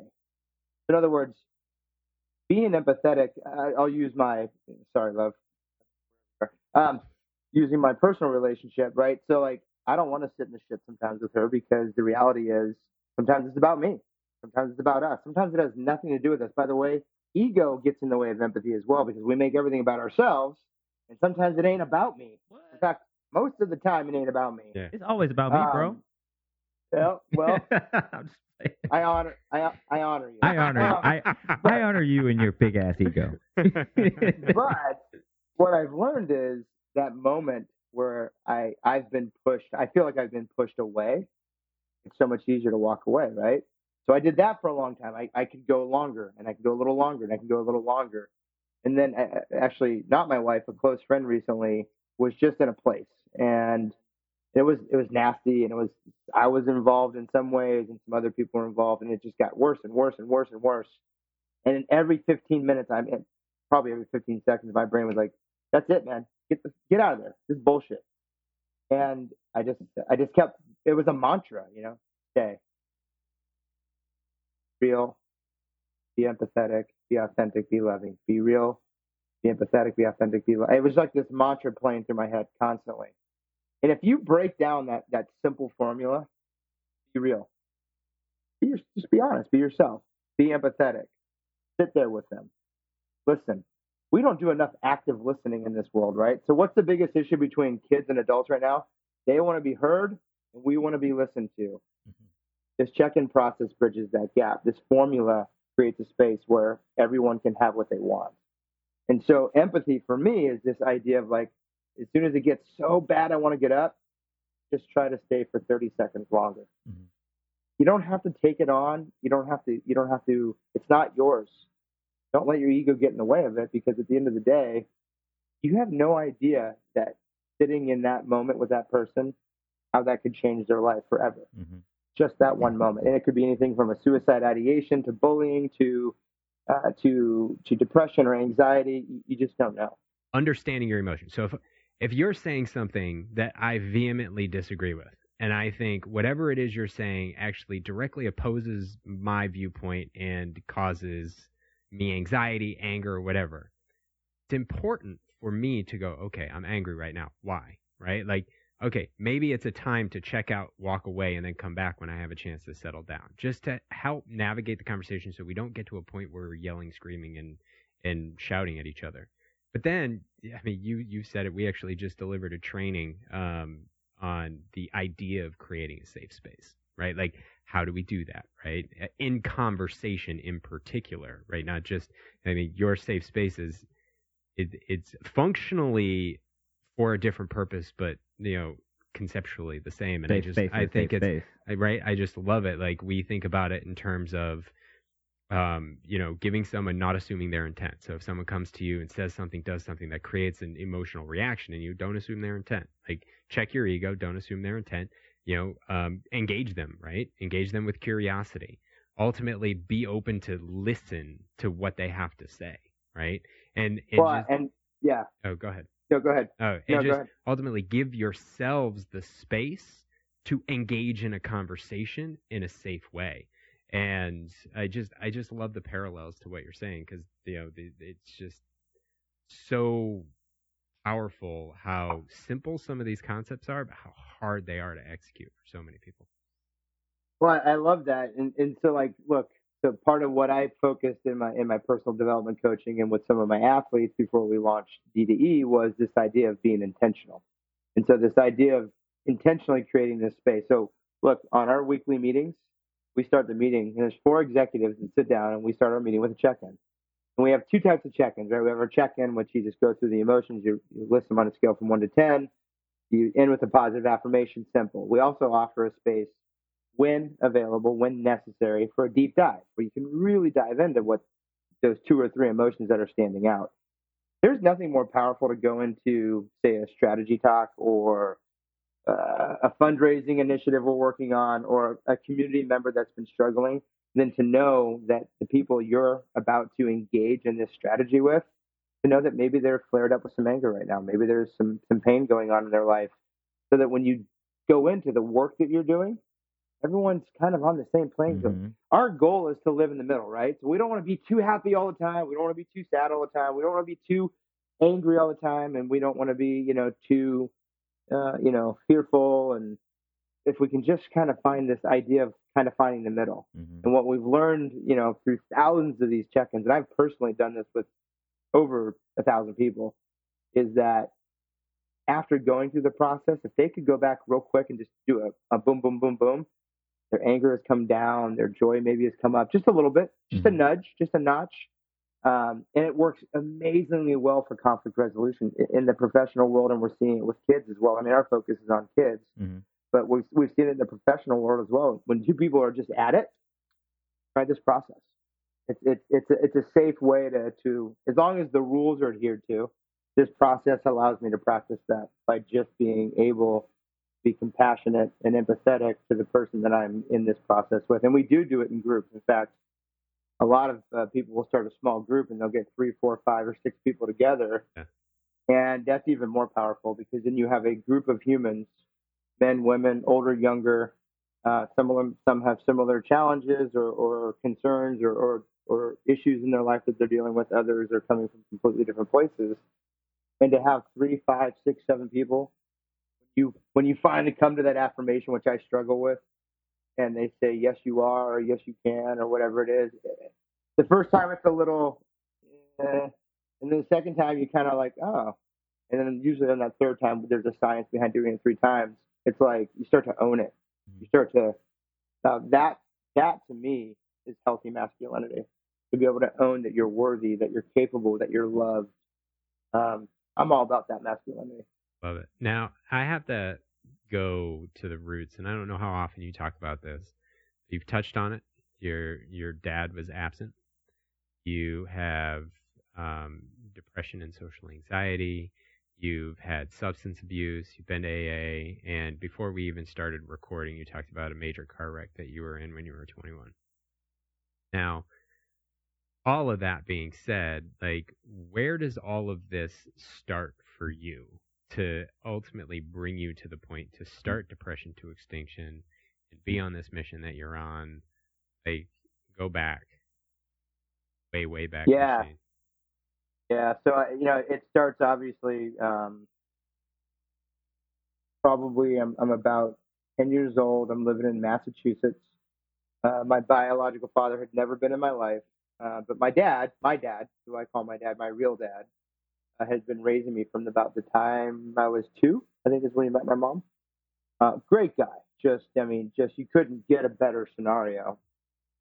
In other words, being empathetic, I, I'll use my, sorry, love, um, using my personal relationship, right? So like, I don't want to sit in the shit sometimes with her because the reality is sometimes it's about me. Sometimes it's about us. Sometimes it has nothing to do with us. By the way, ego gets in the way of empathy as well because we make everything about ourselves, and sometimes it ain't about me. In fact, most of the time it ain't about me. Yeah. It's always about me, bro. Um, Yeah, well, I'm just. I honor, I, I honor you. I honor Um, I I honor you and your big ass ego. but what I've learned is that moment where I I've been pushed. I feel like I've been pushed away. It's so much easier to walk away, right? So I did that for a long time. I, I could go longer and I could go a little longer and I could go a little longer. And then actually, not my wife, a close friend recently was just in a place and it was it was nasty and it was I was involved in some ways and some other people were involved and it just got worse and worse and worse and worse. And in every 15 minutes, I'm in, probably every 15 seconds, my brain was like, "That's it, man. Get the, get out of there. This is bullshit." And I just I just kept. It was a mantra, you know. Okay, real, be empathetic, be authentic, be loving, be real, be empathetic, be authentic, be. It was like this mantra playing through my head constantly. And if you break down that that simple formula, be real. Be your, just be honest. Be yourself. Be empathetic. Sit there with them. Listen. We don't do enough active listening in this world, right? So what's the biggest issue between kids and adults right now? They want to be heard, and we want to be listened to. Mm-hmm. This check-in process bridges that gap. This formula creates a space where everyone can have what they want. And so empathy for me is this idea of like, as soon as it gets so bad, I want to get up, just try to stay for 30 seconds longer. Mm-hmm. You don't have to take it on. You don't have to, you don't have to, it's not yours. Don't let your ego get in the way of it because at the end of the day, you have no idea that sitting in that moment with that person, how that could change their life forever. Mm-hmm. Just that one moment. And it could be anything from a suicide ideation to bullying to uh, to to depression or anxiety. You just don't know. Understanding your emotions. So if if you're saying something that I vehemently disagree with, and I think whatever it is you're saying actually directly opposes my viewpoint and causes me anxiety, anger, whatever, it's important for me to go, okay, I'm angry right now. Why? Right? Like, okay, maybe it's a time to check out, walk away, and then come back when I have a chance to settle down, just to help navigate the conversation so we don't get to a point where we're yelling, screaming, and and shouting at each other. But then, I mean, you you said it. We actually just delivered a training um, on the idea of creating a safe space, right? Like, how do we do that, right? In conversation, in particular, right? Not just. I mean, your safe space is it, it's functionally for a different purpose, but you know, conceptually the same. And safe I just, space I think it's space. right. I just love it. Like we think about it in terms of um, you know, giving someone not assuming their intent. So if someone comes to you and says something, does something that creates an emotional reaction in you, don't assume their intent. Like check your ego, don't assume their intent. You know, um, engage them, right? Engage them with curiosity. Ultimately, be open to listen to what they have to say, right? And and, well, just, and yeah. Oh, go ahead. No, go ahead. Oh, and no, just ultimately give yourselves the space to engage in a conversation in a safe way and I just I just love the parallels to what you're saying because you know the, it's just so powerful how simple some of these concepts are, but how hard they are to execute for so many people. Well, I love that, and and so like look, so part of what I focused in my in my personal development coaching and with some of my athletes before we launched D2E was this idea of being intentional, and so this idea of intentionally creating this space. So look on our weekly meetings we start the meeting, and there's four executives that sit down, and we start our meeting with a check-in. And we have two types of check-ins, right? We have our check-in, which you just go through the emotions, you, you list them on a scale from one to ten. You end with a positive affirmation, simple. We also offer a space when available, when necessary, for a deep dive, where you can really dive into what those two or three emotions that are standing out. There's nothing more powerful to go into, say, a strategy talk or uh, a fundraising initiative we're working on or a community member that's been struggling than to know that the people you're about to engage in this strategy with to know that maybe they're flared up with some anger right now maybe there's some some pain going on in their life so that when you go into the work that you're doing everyone's kind of on the same playing field mm-hmm. our goal is to live in the middle right so we don't want to be too happy all the time we don't want to be too sad all the time we don't want to be too angry all the time and we don't want to be you know too uh, you know, fearful. And if we can just kind of find this idea of kind of finding the middle. Mm-hmm. And what we've learned, you know, through thousands of these check ins, and I've personally done this with over a thousand people, is that after going through the process, if they could go back real quick and just do a, a boom, boom, boom, boom, their anger has come down, their joy maybe has come up just a little bit, just mm-hmm. a nudge, just a notch. Um, and it works amazingly well for conflict resolution in the professional world, and we're seeing it with kids as well. I mean, our focus is on kids, mm-hmm. but we've we've seen it in the professional world as well. When two people are just at it, try this process. It's it's it's a, it's a safe way to to as long as the rules are adhered to. This process allows me to practice that by just being able be compassionate and empathetic to the person that I'm in this process with, and we do do it in groups. In fact a lot of uh, people will start a small group and they'll get three, four, five, or six people together. Yeah. And that's even more powerful because then you have a group of humans, men, women, older, younger. Uh, some of them, some have similar challenges or, or concerns or, or, or issues in their life that they're dealing with. Others are coming from completely different places. And to have three, five, six, seven people, you when you finally come to that affirmation, which I struggle with, and they say yes you are or yes you can or whatever it is the first time it's a little eh, and then the second time you kind of like oh and then usually on that third time there's a science behind doing it three times it's like you start to own it. You start to now that that to me is healthy masculinity to be able to own that you're worthy that you're capable that you're loved. Um, i'm all about that masculinity love it now i have to go to the roots, and I don't know how often you talk about this. You've touched on it. Your your dad was absent. You have um, depression and social anxiety. You've had substance abuse. You've been to AA, and before we even started recording, you talked about a major car wreck that you were in when you were 21. Now, all of that being said, like, where does all of this start for you? To ultimately bring you to the point to start depression to extinction and be on this mission that you're on like go back. Way way back yeah. yeah so uh, you know it starts obviously um, probably I'm, I'm about 10 years old. I'm living in massachusetts. Uh, my biological father had never been in my life uh, but my dad my dad who i call my dad my real dad has been raising me from about the time I was two. I think is when he met my mom. Uh, great guy. Just, I mean, just you couldn't get a better scenario.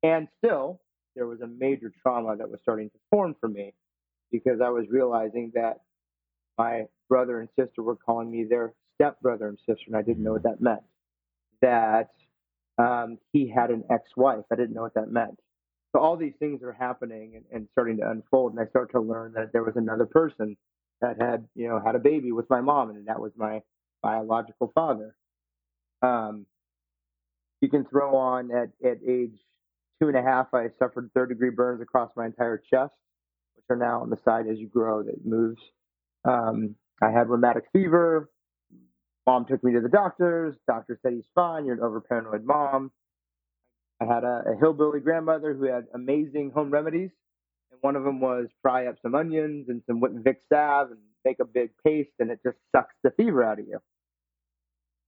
And still, there was a major trauma that was starting to form for me because I was realizing that my brother and sister were calling me their stepbrother and sister, and I didn't know what that meant. That um, he had an ex-wife. I didn't know what that meant. So all these things are happening and, and starting to unfold, and I start to learn that there was another person that had, you know, had a baby with my mom, and that was my biological father. Um, you can throw on at, at age two and a half, I suffered third degree burns across my entire chest, which are now on the side as you grow that moves. Um, I had rheumatic fever. Mom took me to the doctors. Doctor said he's fine. You're an over paranoid mom. I had a, a hillbilly grandmother who had amazing home remedies, and one of them was fry up some onions and some Vicks salve and make a big paste, and it just sucks the fever out of you.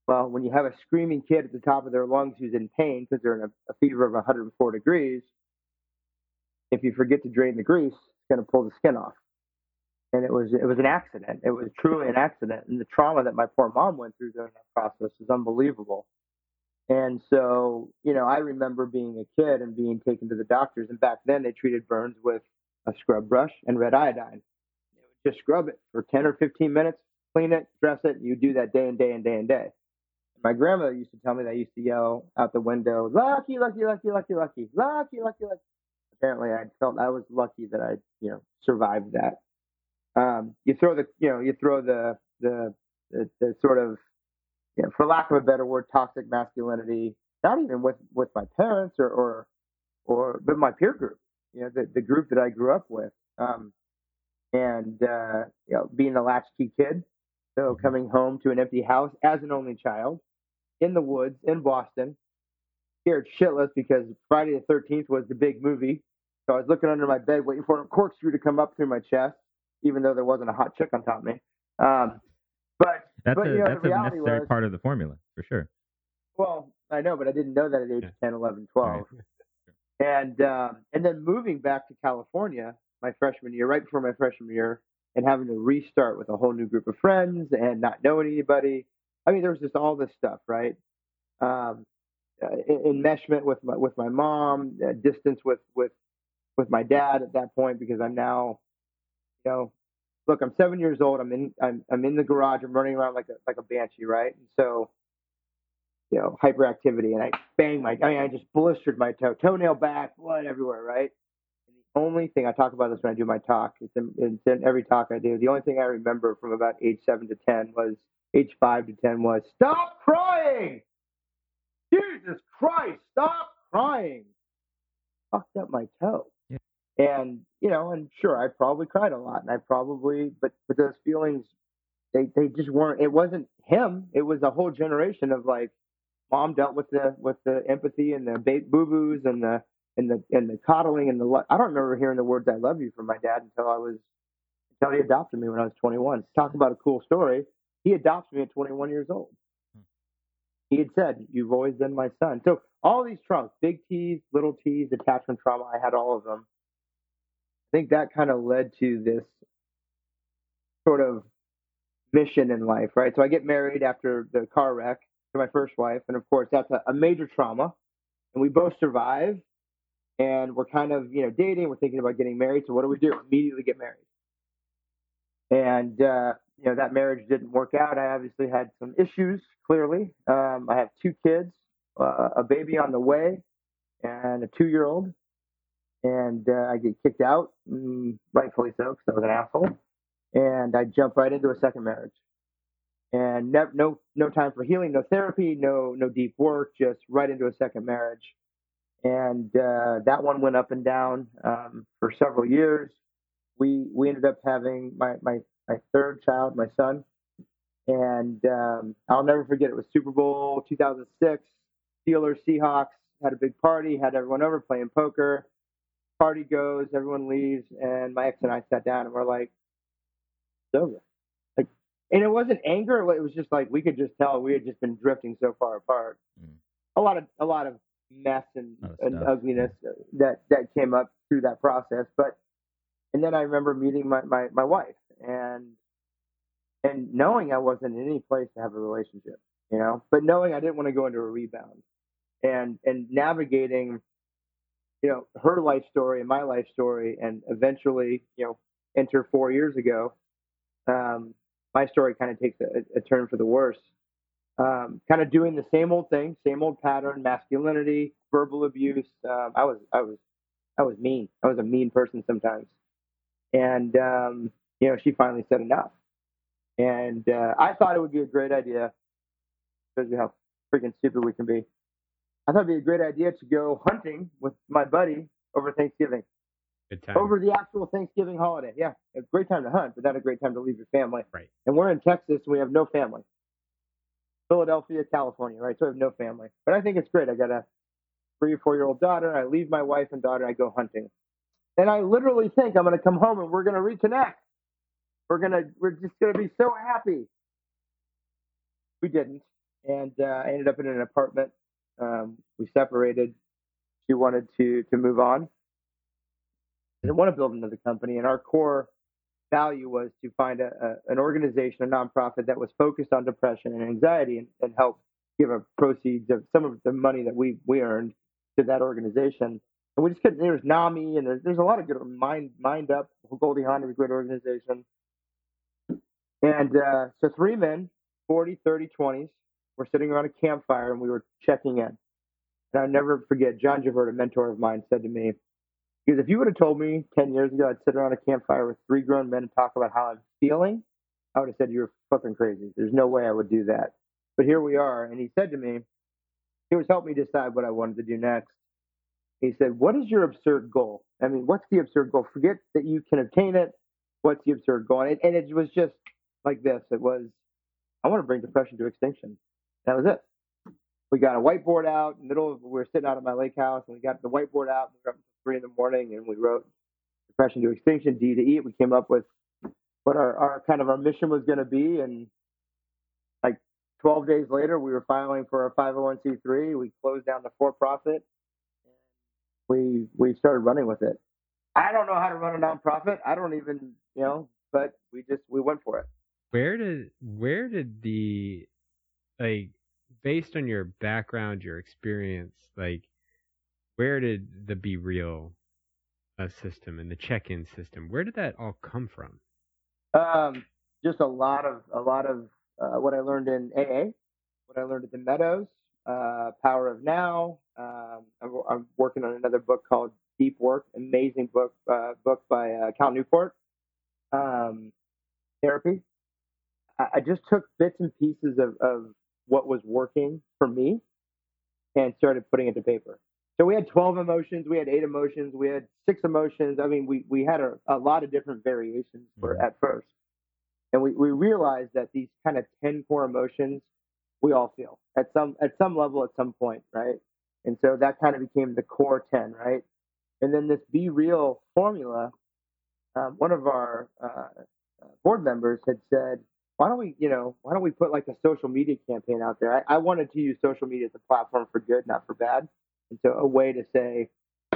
Well, when you have a screaming kid at the top of their lungs who's in pain because they're in a, a fever of 104 degrees, if you forget to drain the grease, it's going to pull the skin off. And it was it was an accident. It was truly an accident, and the trauma that my poor mom went through during that process is unbelievable. And so, you know, I remember being a kid and being taken to the doctors. And back then, they treated burns with a scrub brush and red iodine. Just scrub it for 10 or 15 minutes, clean it, dress it. You do that day and day and day and day. My grandmother used to tell me that I used to yell out the window, lucky, lucky, lucky, lucky, lucky, lucky, lucky, lucky. Apparently, I felt I was lucky that I, you know, survived that. Um, you throw the, you know, you throw the, the, the, the sort of you know, for lack of a better word, toxic masculinity, not even with, with my parents or, or, or, but my peer group, you know, the, the group that I grew up with. Um, and, uh, you know, being a latchkey kid, so mm-hmm. coming home to an empty house as an only child in the woods in Boston, scared shitless because Friday the 13th was the big movie. So I was looking under my bed waiting for a corkscrew to come up through my chest, even though there wasn't a hot chick on top of me. Um, but that's but, a you know, that's a necessary was, part of the formula for sure. Well, I know, but I didn't know that at age yeah. 10, 11, 12. Right. And um, and then moving back to California my freshman year, right before my freshman year, and having to restart with a whole new group of friends and not knowing anybody. I mean, there was just all this stuff, right? Um, uh, enmeshment with my with my mom, uh, distance with with with my dad at that point because I'm now, you know, look, I'm seven years old. I'm in I'm I'm in the garage. I'm running around like a like a banshee, right? And so, you know, hyperactivity, and I bang my I mean I just blistered my toe, toenail back, blood everywhere, right? And the only thing I talk about this when I do my talk, it's in, it's in every talk I do. The only thing I remember from about age seven to ten was age five to ten was stop crying. Jesus Christ, stop crying. Fucked up my toe. Yeah. And, you know, and sure, I probably cried a lot and I probably, but, but those feelings, they, they just weren't, it wasn't him. It was a whole generation of like, mom dealt with the, with the empathy and the boo boos and the, and the, and the coddling and the, lo- I don't remember hearing the words I love you from my dad until I was, until he adopted me when I was 21. Talk about a cool story. He adopted me at 21 years old hmm. he had said, You've always been my son. So all these traumas, big T's, little T's, attachment trauma, I had all of them. I think that kind of led to this sort of mission in life, right? So I get married after the car wreck to my first wife. And of course, that's a, a major trauma. And we both survive. And we're kind of, you know, dating. We're thinking about getting married. So what do we do? Immediately get married. And, uh, you know, that marriage didn't work out. I obviously had some issues, clearly. Um, I have two kids, uh, a baby on the way, and a two year old. And uh, I get kicked out, mm, rightfully so, because I was an asshole. And I jump right into a second marriage. And no, no, no time for healing, no therapy, no, no deep work, just right into a second marriage. And uh, that one went up and down um, for several years. We we ended up having my my my third child, my son. And um, I'll never forget it was Super Bowl 2006. Steelers, Seahawks had a big party, had everyone over playing poker. Party goes, everyone leaves, and my ex and I sat down and we're like, it's over. And it wasn't anger. It was just like we could just tell we had just been drifting so far apart. Mm. A lot of a lot of mess and, and ugliness that that came up through that process. But and then I remember meeting my my, my wife and and knowing I wasn't in any place to have a relationship, you know, but knowing I didn't want to go into a rebound and and navigating, you know, her life story and my life story, and eventually, you know, enter four years ago, um, my story kind of takes a, a turn for the worse. Um, kind of doing the same old thing, same old pattern, masculinity, verbal abuse. Um, I was I was I was mean. I was a mean person sometimes, and um, you know, she finally said enough. And uh, I thought it would be a great idea, shows you how freaking stupid we can be. I thought it'd be a great idea to go hunting with my buddy over Thanksgiving. Over the actual Thanksgiving holiday. Yeah, a great time to hunt, but not a great time to leave your family. Right. And we're in Texas, and we have no family. Philadelphia, California, right? So I have no family. But I think it's great. I got a three or four year old daughter. I leave my wife and daughter. I go hunting. And I literally think I'm going to come home and we're going to reconnect. We're going to, we're just going to be so happy. We didn't. And uh, I ended up in an apartment. Um, we separated. She wanted to, to move on. Didn't want to build another company. And our core value was to find a, a, an organization, a nonprofit that was focused on depression and anxiety and, and help give a proceeds of some of the money that we, we earned to that organization. And we just couldn't, there's NAMI and there's, there's a lot of good mind, MindUP. Goldie Hawn is a great organization. And uh, so three men, 40, 30, 20s, were sitting around a campfire and we were checking in. And I'll never forget, John Javert, a mentor of mine, said to me, because if you would have told me 10 years ago I'd sit around a campfire with three grown men and talk about how I'm feeling, I would have said, You're fucking crazy. There's no way I would do that. But here we are. And he said to me, He was helping me decide what I wanted to do next. He said, What is your absurd goal? I mean, what's the absurd goal? Forget that you can obtain it. What's the absurd goal? And it, was just like this it was, I want to bring depression to extinction. That was it. We got a whiteboard out in the middle of, we were sitting out at my lake house and we got the whiteboard out. And we were up three in the morning and we wrote depression to extinction, D to E. We came up with what our, our kind of our mission was going to be. And like 12 days later, we were filing for our 501c3. We closed down the for profit. We, we started running with it. I don't know how to run a nonprofit. I don't even, you know, but we just, we went for it. where did where did the like based on your background your experience like where did the be real uh, system and the check-in system. Where did that all come from? Um, just a lot of a lot of uh, what I learned in AA, what I learned at the Meadows, uh, Power of Now. Um, I'm, I'm, working on another book called Deep Work, amazing book uh, book by uh, Cal Newport. Um, therapy. I, I, just took bits and pieces of, of what was working for me and started putting it to paper. So we had 12 emotions, we had eight emotions, we had six emotions. I mean, we, we had a, a lot of different variations for mm-hmm. at first. And we, we realized that these kind of 10 core emotions, we all feel at some, at some level, at some point, right? And so that kind of became the core 10, right? And then this be real formula, um, one of our uh, board members had said, why don't we, you know, why don't we put like a social media campaign out there? I, I wanted to use social media as a platform for good, not for bad. And so a way to say,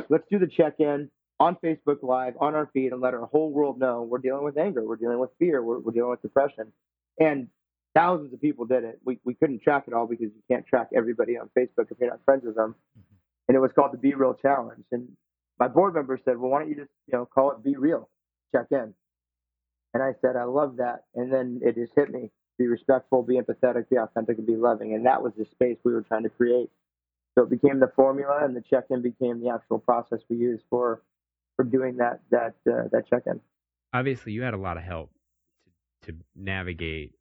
let's do the check-in on Facebook Live, on our feed, and let our whole world know we're dealing with anger, we're dealing with fear, we're, we're dealing with depression. And thousands of people did it. We, we couldn't track it all because you can't track everybody on Facebook if you're not friends with them. Mm-hmm. And it was called the Be Real Challenge. And my board member said, well, why don't you just, you know, call it Be Real, check in. And I said, I love that. And then it just hit me. Be respectful, be empathetic, be authentic, and be loving. And that was the space we were trying to create. So it became the formula, and the check-in became the actual process we used for for doing that that uh, that check-in. Obviously, you had a lot of help to, to navigate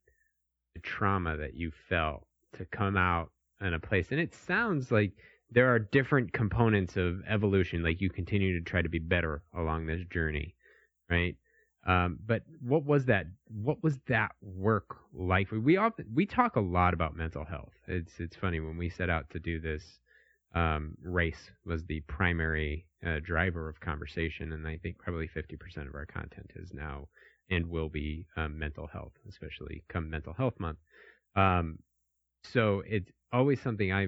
the trauma that you felt to come out in a place, and it sounds like there are different components of evolution. Like you continue to try to be better along this journey, right? Um, but what was that? What was that work like? We often we talk a lot about mental health. It's it's funny when we set out to do this. Um, race was the primary uh, driver of conversation, and I think probably 50% of our content is now and will be um, mental health, especially come Mental Health Month. Um, so it's always something I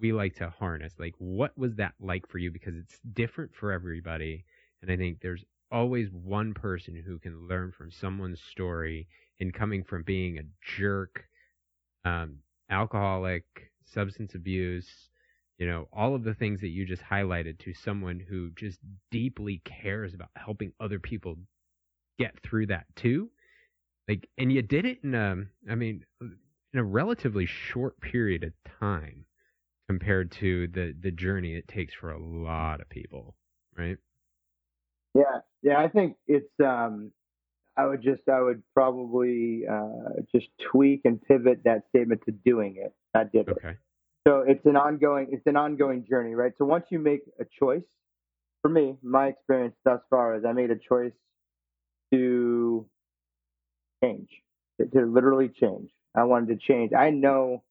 we like to harness. Like, what was that like for you? Because it's different for everybody, and I think there's always one person who can learn from someone's story in coming from being a jerk, um, alcoholic, substance abuse, you know, all of the things that you just highlighted to someone who just deeply cares about helping other people get through that too. Like, and you did it in a, I mean, in a relatively short period of time compared to the the journey it takes for a lot of people, right? Yeah, yeah, I think it's. um I would just, I would probably uh, just tweak and pivot that statement to doing it. I did it. So it's an ongoing, it's an ongoing journey, right? So once you make a choice, for me, my experience thus far is I made a choice to change, to, literally change. I wanted to change. I know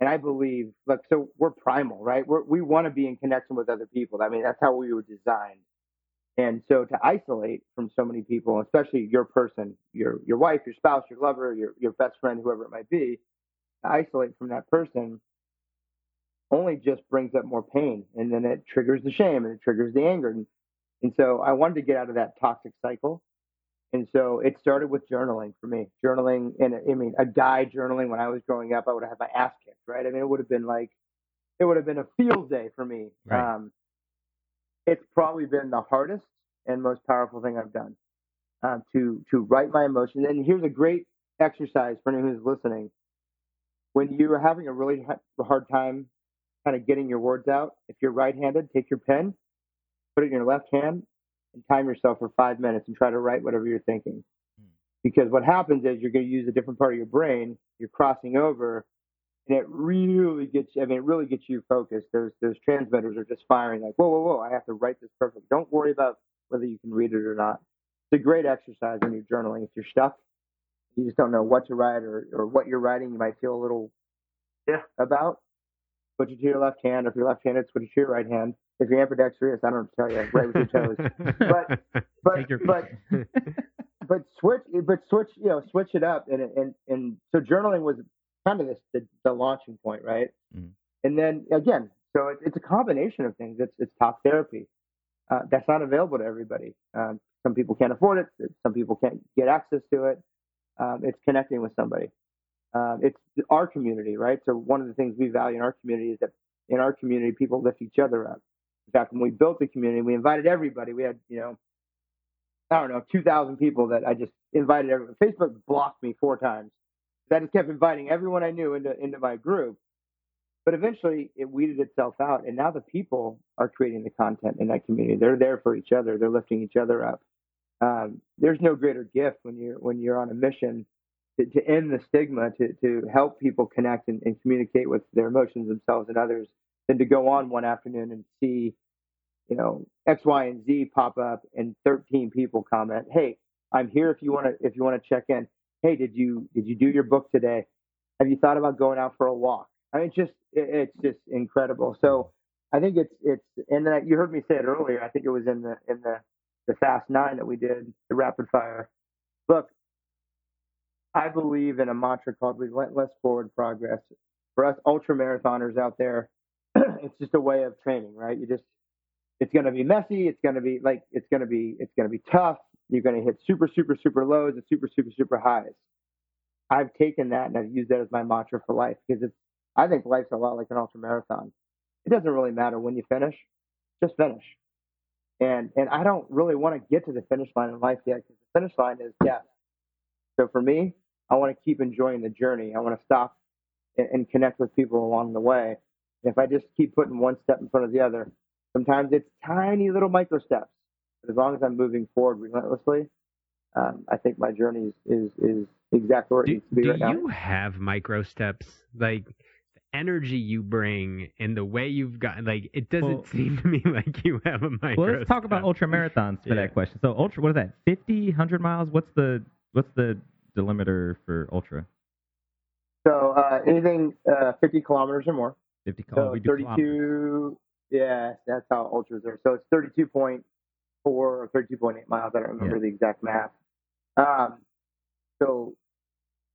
and I believe, look, so we're primal, right? We're, we want to be in connection with other people. I mean, that's how we were designed. And so to isolate from so many people, especially your person, your your wife, your spouse, your lover, your your best friend, whoever it might be, to isolate from that person only just brings up more pain and then it triggers the shame and it triggers the anger. And, and so I wanted to get out of that toxic cycle. And so it started with journaling for me. Journaling, and I mean, a guy journaling when I was growing up, I would have had my ass kicked, right? I mean, it would have been like, it would have been a field day for me. Right. Um, it's probably been the hardest and most powerful thing I've done um, to to write my emotions. And here's a great exercise for anyone who's listening. When you are having a really hard time kind of getting your words out, if you're right-handed, take your pen, put it in your left hand, and time yourself for five minutes and try to write whatever you're thinking. Hmm. Because what happens is you're going to use a different part of your brain. You're crossing over, and it really gets I mean, it really gets you focused. Those those transmitters are just firing like, whoa, whoa, whoa! I have to write this perfect. Don't worry about whether you can read it or not. It's a great exercise when you're journaling. If you're stuck, you just don't know what to write or, or what you're writing, you might feel a little yeah about. Switch it to your left hand. If you're left-handed, switch it to your right hand. If you're ambidextrous, I don't know tell you, right with your toes. but but your... but but switch but switch you know switch it up and and and so journaling was kind of this the, the launching point, right? Mm. And then again, so it, it's a combination of things. It's it's talk therapy. Uh, that's not available to everybody. Um, some people can't afford it. Some people can't get access to it. Um, it's connecting with somebody. Um, it's our community, right? So one of the things we value in our community is that in our community, people lift each other up. In fact, when we built the community, we invited everybody. We had, you know, I don't know, 2,000 people that I just invited everyone. Facebook blocked me four times. I just kept inviting everyone I knew into into my group. But eventually, it weeded itself out, and now the people are creating the content in that community. They're there for each other. They're lifting each other up. Um, there's no greater gift when you're when you're on a mission to, to end the stigma, to to help people connect and, and communicate with their emotions themselves and others, than to go on one afternoon and see, you know, X, Y, and Z pop up and 13 people comment, "Hey, I'm here if you want to if you want to check in. Hey, did you did you do your book today? Have you thought about going out for a walk? I mean, it's just it, it's just incredible. So I think it's it's and then you heard me say it earlier. I think it was in the in the the Fast Nine that we did the rapid fire. Look, I believe in a mantra called relentless forward progress. For us ultra marathoners out there, it's just a way of training, right? You just it's going to be messy. It's going to be like it's going to be it's going to be tough. You're going to hit super super super lows and super super super highs. I've taken that and I've used that as my mantra for life because it's I think life's a lot like an ultra marathon. It doesn't really matter when you finish, just finish. And and I don't really want to get to the finish line in life yet because the finish line is death. So for me, I want to keep enjoying the journey. I want to stop and, and connect with people along the way. And if I just keep putting one step in front of the other, sometimes it's tiny little micro steps. But as long as I'm moving forward relentlessly, um, I think my journey is, is, is exactly where it do, needs to be do right now. Do you have micro steps? Like energy you bring and the way you've got like it doesn't well, seem to me like you have a micro. Well, let's talk about ultra marathons for yeah. that question. So ultra, what is that? 50, 100 miles? What's the what's the delimiter for ultra? So uh, anything uh, 50 kilometers or more. 50 kilometers. So 32. Yeah, that's how ultras are. So it's 32.4 or 32.8 miles. I don't remember yeah. the exact math. Um, so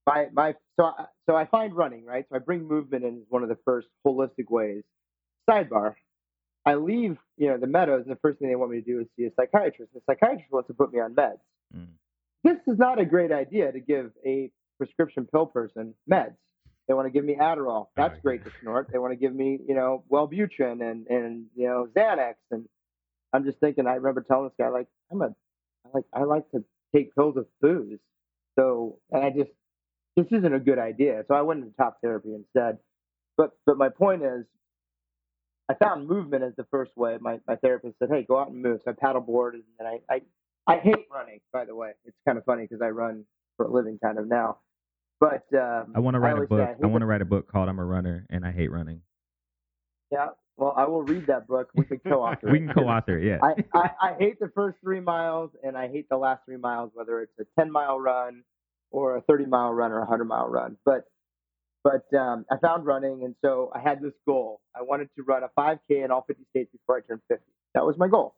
my my so I, so I find running right. So I bring movement in as one of the first holistic ways. Sidebar: I leave you know the meadows, and the first thing they want me to do is see a psychiatrist. The psychiatrist wants to put me on meds. This is not a great idea to give a prescription pill person meds. They want to give me Adderall. That's great to snort. They want to give me, you know, Wellbutrin and and you know Xanax. And I'm just thinking. I remember telling this guy like, I'm a, I like I like to take pills with booze. So and I just this isn't a good idea. So I went into talk therapy instead. But but my point is, I found movement as the first way. My my therapist said, hey, go out and move. So I paddleboard and then I I I hate running. By the way, it's kind of funny because I run for a living kind of now. But um, I want to write a book. I, I want to write a book called "I'm a Runner and I Hate Running." Yeah, well, I will read that book. We can co-author. we can co-author. Yeah. I, I, I hate the first three miles, and I hate the last three miles, whether it's a 10 mile run or a 30 mile run or a 100 mile run. But but um, I found running, and so I had this goal. I wanted to run a 5K in all 50 states before I turned 50. That was my goal.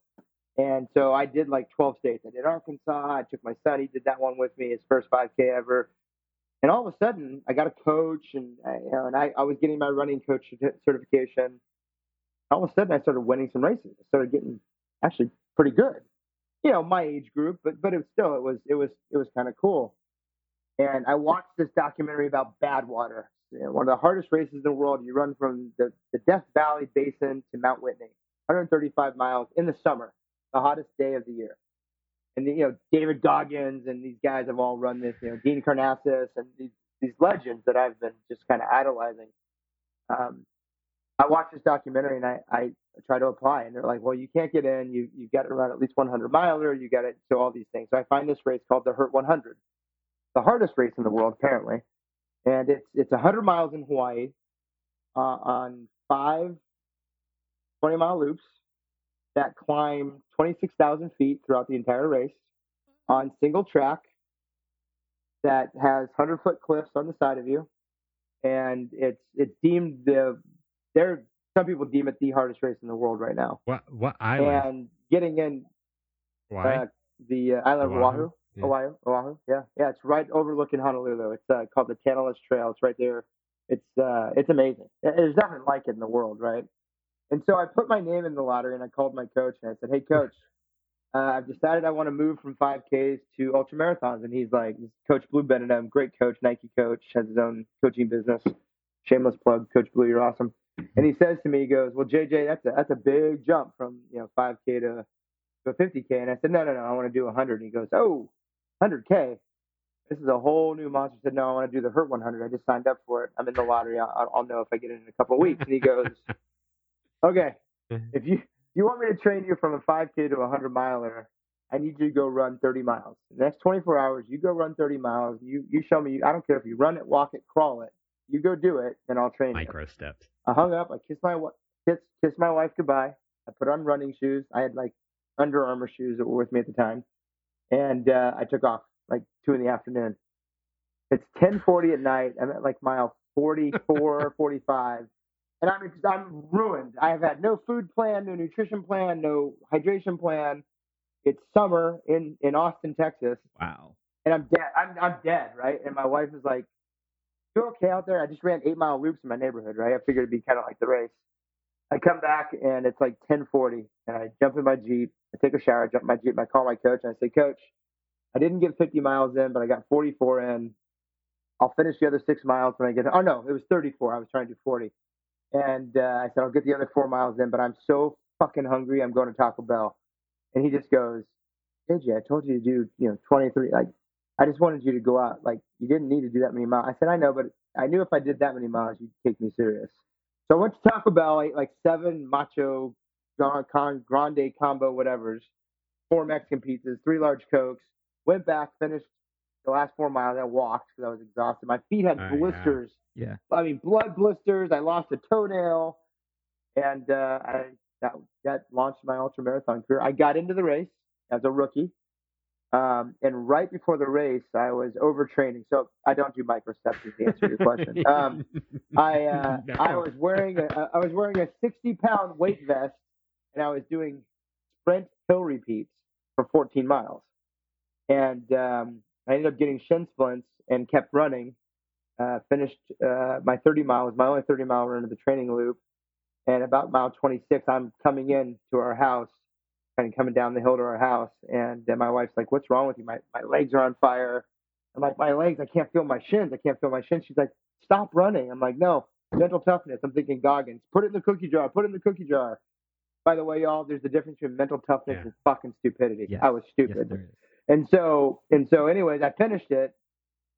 And so I did like 12 states. I did Arkansas. I took my son. He did that one with me, his first 5K ever. And all of a sudden, I got a coach, and I, you know, and I, I was getting my running coach certification. All of a sudden, I started winning some races. I started getting actually pretty good. You know, my age group, but but it was still it was it was it was kind of cool. And I watched this documentary about Badwater, you know, one of the hardest races in the world. You run from the, the Death Valley Basin to Mount Whitney, 135 miles in the summer, the hottest day of the year. And you know, David Goggins and these guys have all run this. You know, Dean Karnazes and these these legends that I've been just kind of idolizing. Um, I watched this documentary and I, I try to apply, and they're like, "Well, you can't get in. You you got to run at least 100 miler. You got to do all these things." So I find this race called the Hurt 100 the hardest race in the world apparently, and it's it's 100 miles in Hawaii uh, on five 20 mile loops that climb 26,000 feet throughout the entire race on single track that has 100 foot cliffs on the side of you, and it's it's deemed the there. Some people deem it the hardest race in the world right now. What what island? And getting in Why? Uh, the uh, island of Oahu. Yeah. Oahu, Oahu, yeah, yeah. It's right overlooking Honolulu. It's uh, called the Tantalus Trail. It's right there. It's uh, it's amazing. There's nothing like it in the world, right? And so I put my name in the lottery, and I called my coach, and I said, "Hey, coach, uh, I've decided I want to move from 5Ks to ultra marathons." And he's like, "Coach Blue Benedum, great coach, Nike coach, has his own coaching business. Shameless plug, Coach Blue, you're awesome." And he says to me, he goes, "Well, JJ, that's a that's a big jump from you know 5K to to 50K." And I said, "No, no, no, I want to do 100." And he goes, "Oh, 100K." This is a whole new monster. I said, "No, I want to do the Hurt 100. I just signed up for it. I'm in the lottery. I'll, I'll know if I get it in a couple of weeks." And he goes, "Okay, if you you want me to train you from a 5K to a 100 miler, I need you to go run 30 miles. The next 24 hours, you go run 30 miles. You you show me. I don't care if you run it, walk it, crawl it. You go do it, and I'll train you." Micro steps. I hung up. I kissed my kiss kissed my wife goodbye. I put on running shoes. I had like Under Armour shoes that were with me at the time, and uh, I took off like two in the afternoon. It's 10:40 at night. I'm at like mile 44, 45, and I'm I'm ruined. I have had no food plan, no nutrition plan, no hydration plan. It's summer in in Austin, Texas Wow. and I'm dead. I'm I'm dead, right? And my wife is like, "You're okay out there?" I just ran eight mile loops in my neighborhood, right? I figured it'd be kind of like the race. I come back and it's like 10:40, and I jump in my jeep. I take a shower, I jump in my jeep, and I call my coach and I say, "Coach, I didn't get 50 miles in, but I got 44 in. I'll finish the other six miles when I get. Oh no, it was 34. I was trying to do 40, and uh, I said I'll get the other four miles in, but I'm so fucking hungry. I'm going to Taco Bell, and he just goes, "JJ, I told you to do you know 23. Like I just wanted you to go out. Like you didn't need to do that many miles. I said, I know, but I knew if I did that many miles, you'd take me serious. So I went to Taco Bell, ate like seven macho grande combo whatevers, four Mexican pizzas, three large cokes. Went back, finished the last four miles. I walked because I was exhausted. My feet had Oh, yeah. blisters. Yeah. I mean, blood blisters. I lost a toenail, and uh, I that that launched my ultra marathon career. I got into the race as a rookie, um, and right before the race, I was overtraining. So I don't do micro steps to answer your question. Um, I uh, No. I was wearing a I was wearing a 60 pound weight vest, and I was doing sprint hill repeats for 14 miles, and um, I ended up getting shin splints and kept running. Uh, finished uh, my 30 miles, my only 30 mile run of the training loop, and about mile 26, I'm coming in to our house, kind of coming down the hill to our house, and then my wife's like, "What's wrong with you? My my legs are on fire." I'm like, "My legs, I can't feel my shins. I can't feel my shins." She's like, "Stop running." I'm like, "No, mental toughness." I'm thinking Goggins. Put it in the cookie jar. Put it in the cookie jar. By the way, y'all, there's a difference between mental toughness Yeah. and fucking stupidity. Yes. I was Yes, stupid. is. And so, and so, anyways, I finished it.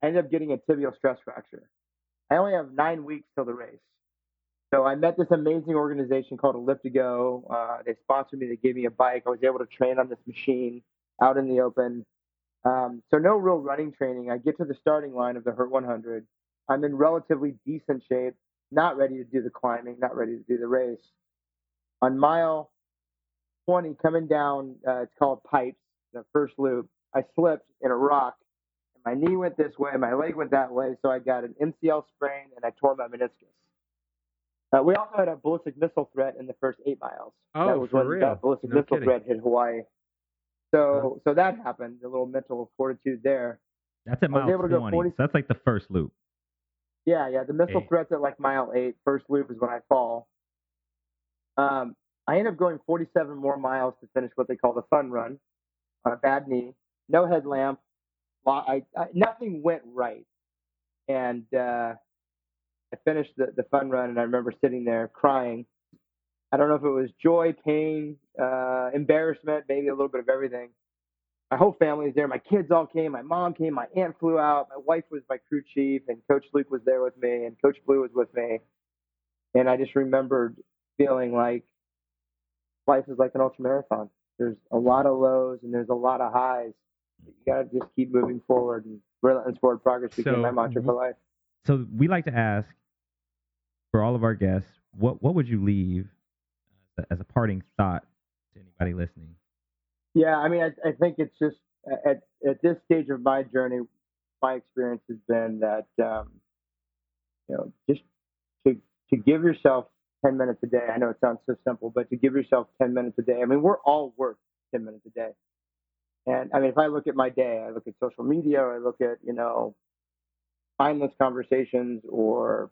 I ended up getting a tibial stress fracture. I only have nine weeks till the race. So I met this amazing organization called Elliptigo. Uh, they sponsored me. They gave me a bike. I was able to train on this machine out in the open. Um, so no real running training. I get to the starting line of the Hurt 100. I'm in relatively decent shape, not ready to do the climbing, not ready to do the race. On mile 20, coming down, uh, it's called pipes, the first loop. I slipped in a rock. And my knee went this way, my leg went that way, so I got an MCL sprain and I tore my meniscus. Uh, we also had a ballistic missile threat in the first eight miles. Oh, that was for when real? ballistic No missile kidding. threat hit Hawaii. So, so that happened. A little mental fortitude there. That's at mile able to go 20. 40 So that's like the first loop. Yeah, yeah. The missile Eight. threat's at like mile eight. First loop is when I fall. Um, I end up going 47 more miles to finish what they call the fun run on a bad knee. No headlamp. I, I, nothing went right. And uh, I finished the, the fun run, and I remember sitting there crying. I don't know if it was joy, pain, uh, embarrassment, maybe a little bit of everything. My whole family was there. My kids all came. My mom came. My aunt flew out. My wife was my crew chief, and Coach Luke was there with me, and Coach Blue was with me. And I just remembered feeling like life is like an ultra marathon. There's a lot of lows and there's a lot of highs. You gotta just keep moving forward, and relentless forward progress became So, my mantra for life. So we like to ask for all of our guests, what what would you leave as a parting thought to anybody listening? Yeah, I mean, I, I think it's just at at this stage of my journey, my experience has been that um, you know just to to give yourself ten minutes a day. I know it sounds so simple, but to give yourself ten minutes a day. I mean, we're all worth ten minutes a day. And I mean, if I look at my day, I look at social media, or I look at you know mindless conversations or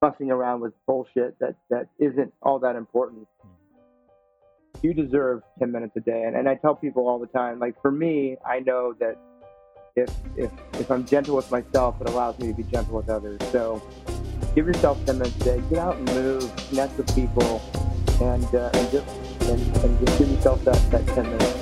fussing around with bullshit that that isn't all that important. You deserve 10 minutes a day. And, and i tell people all the time like for me i know that if if if i'm gentle with myself it allows me to be gentle with others. So give yourself 10 minutes a day. Get out and move, connect with people, and, uh, and, just, and, and just give yourself that, that 10 minutes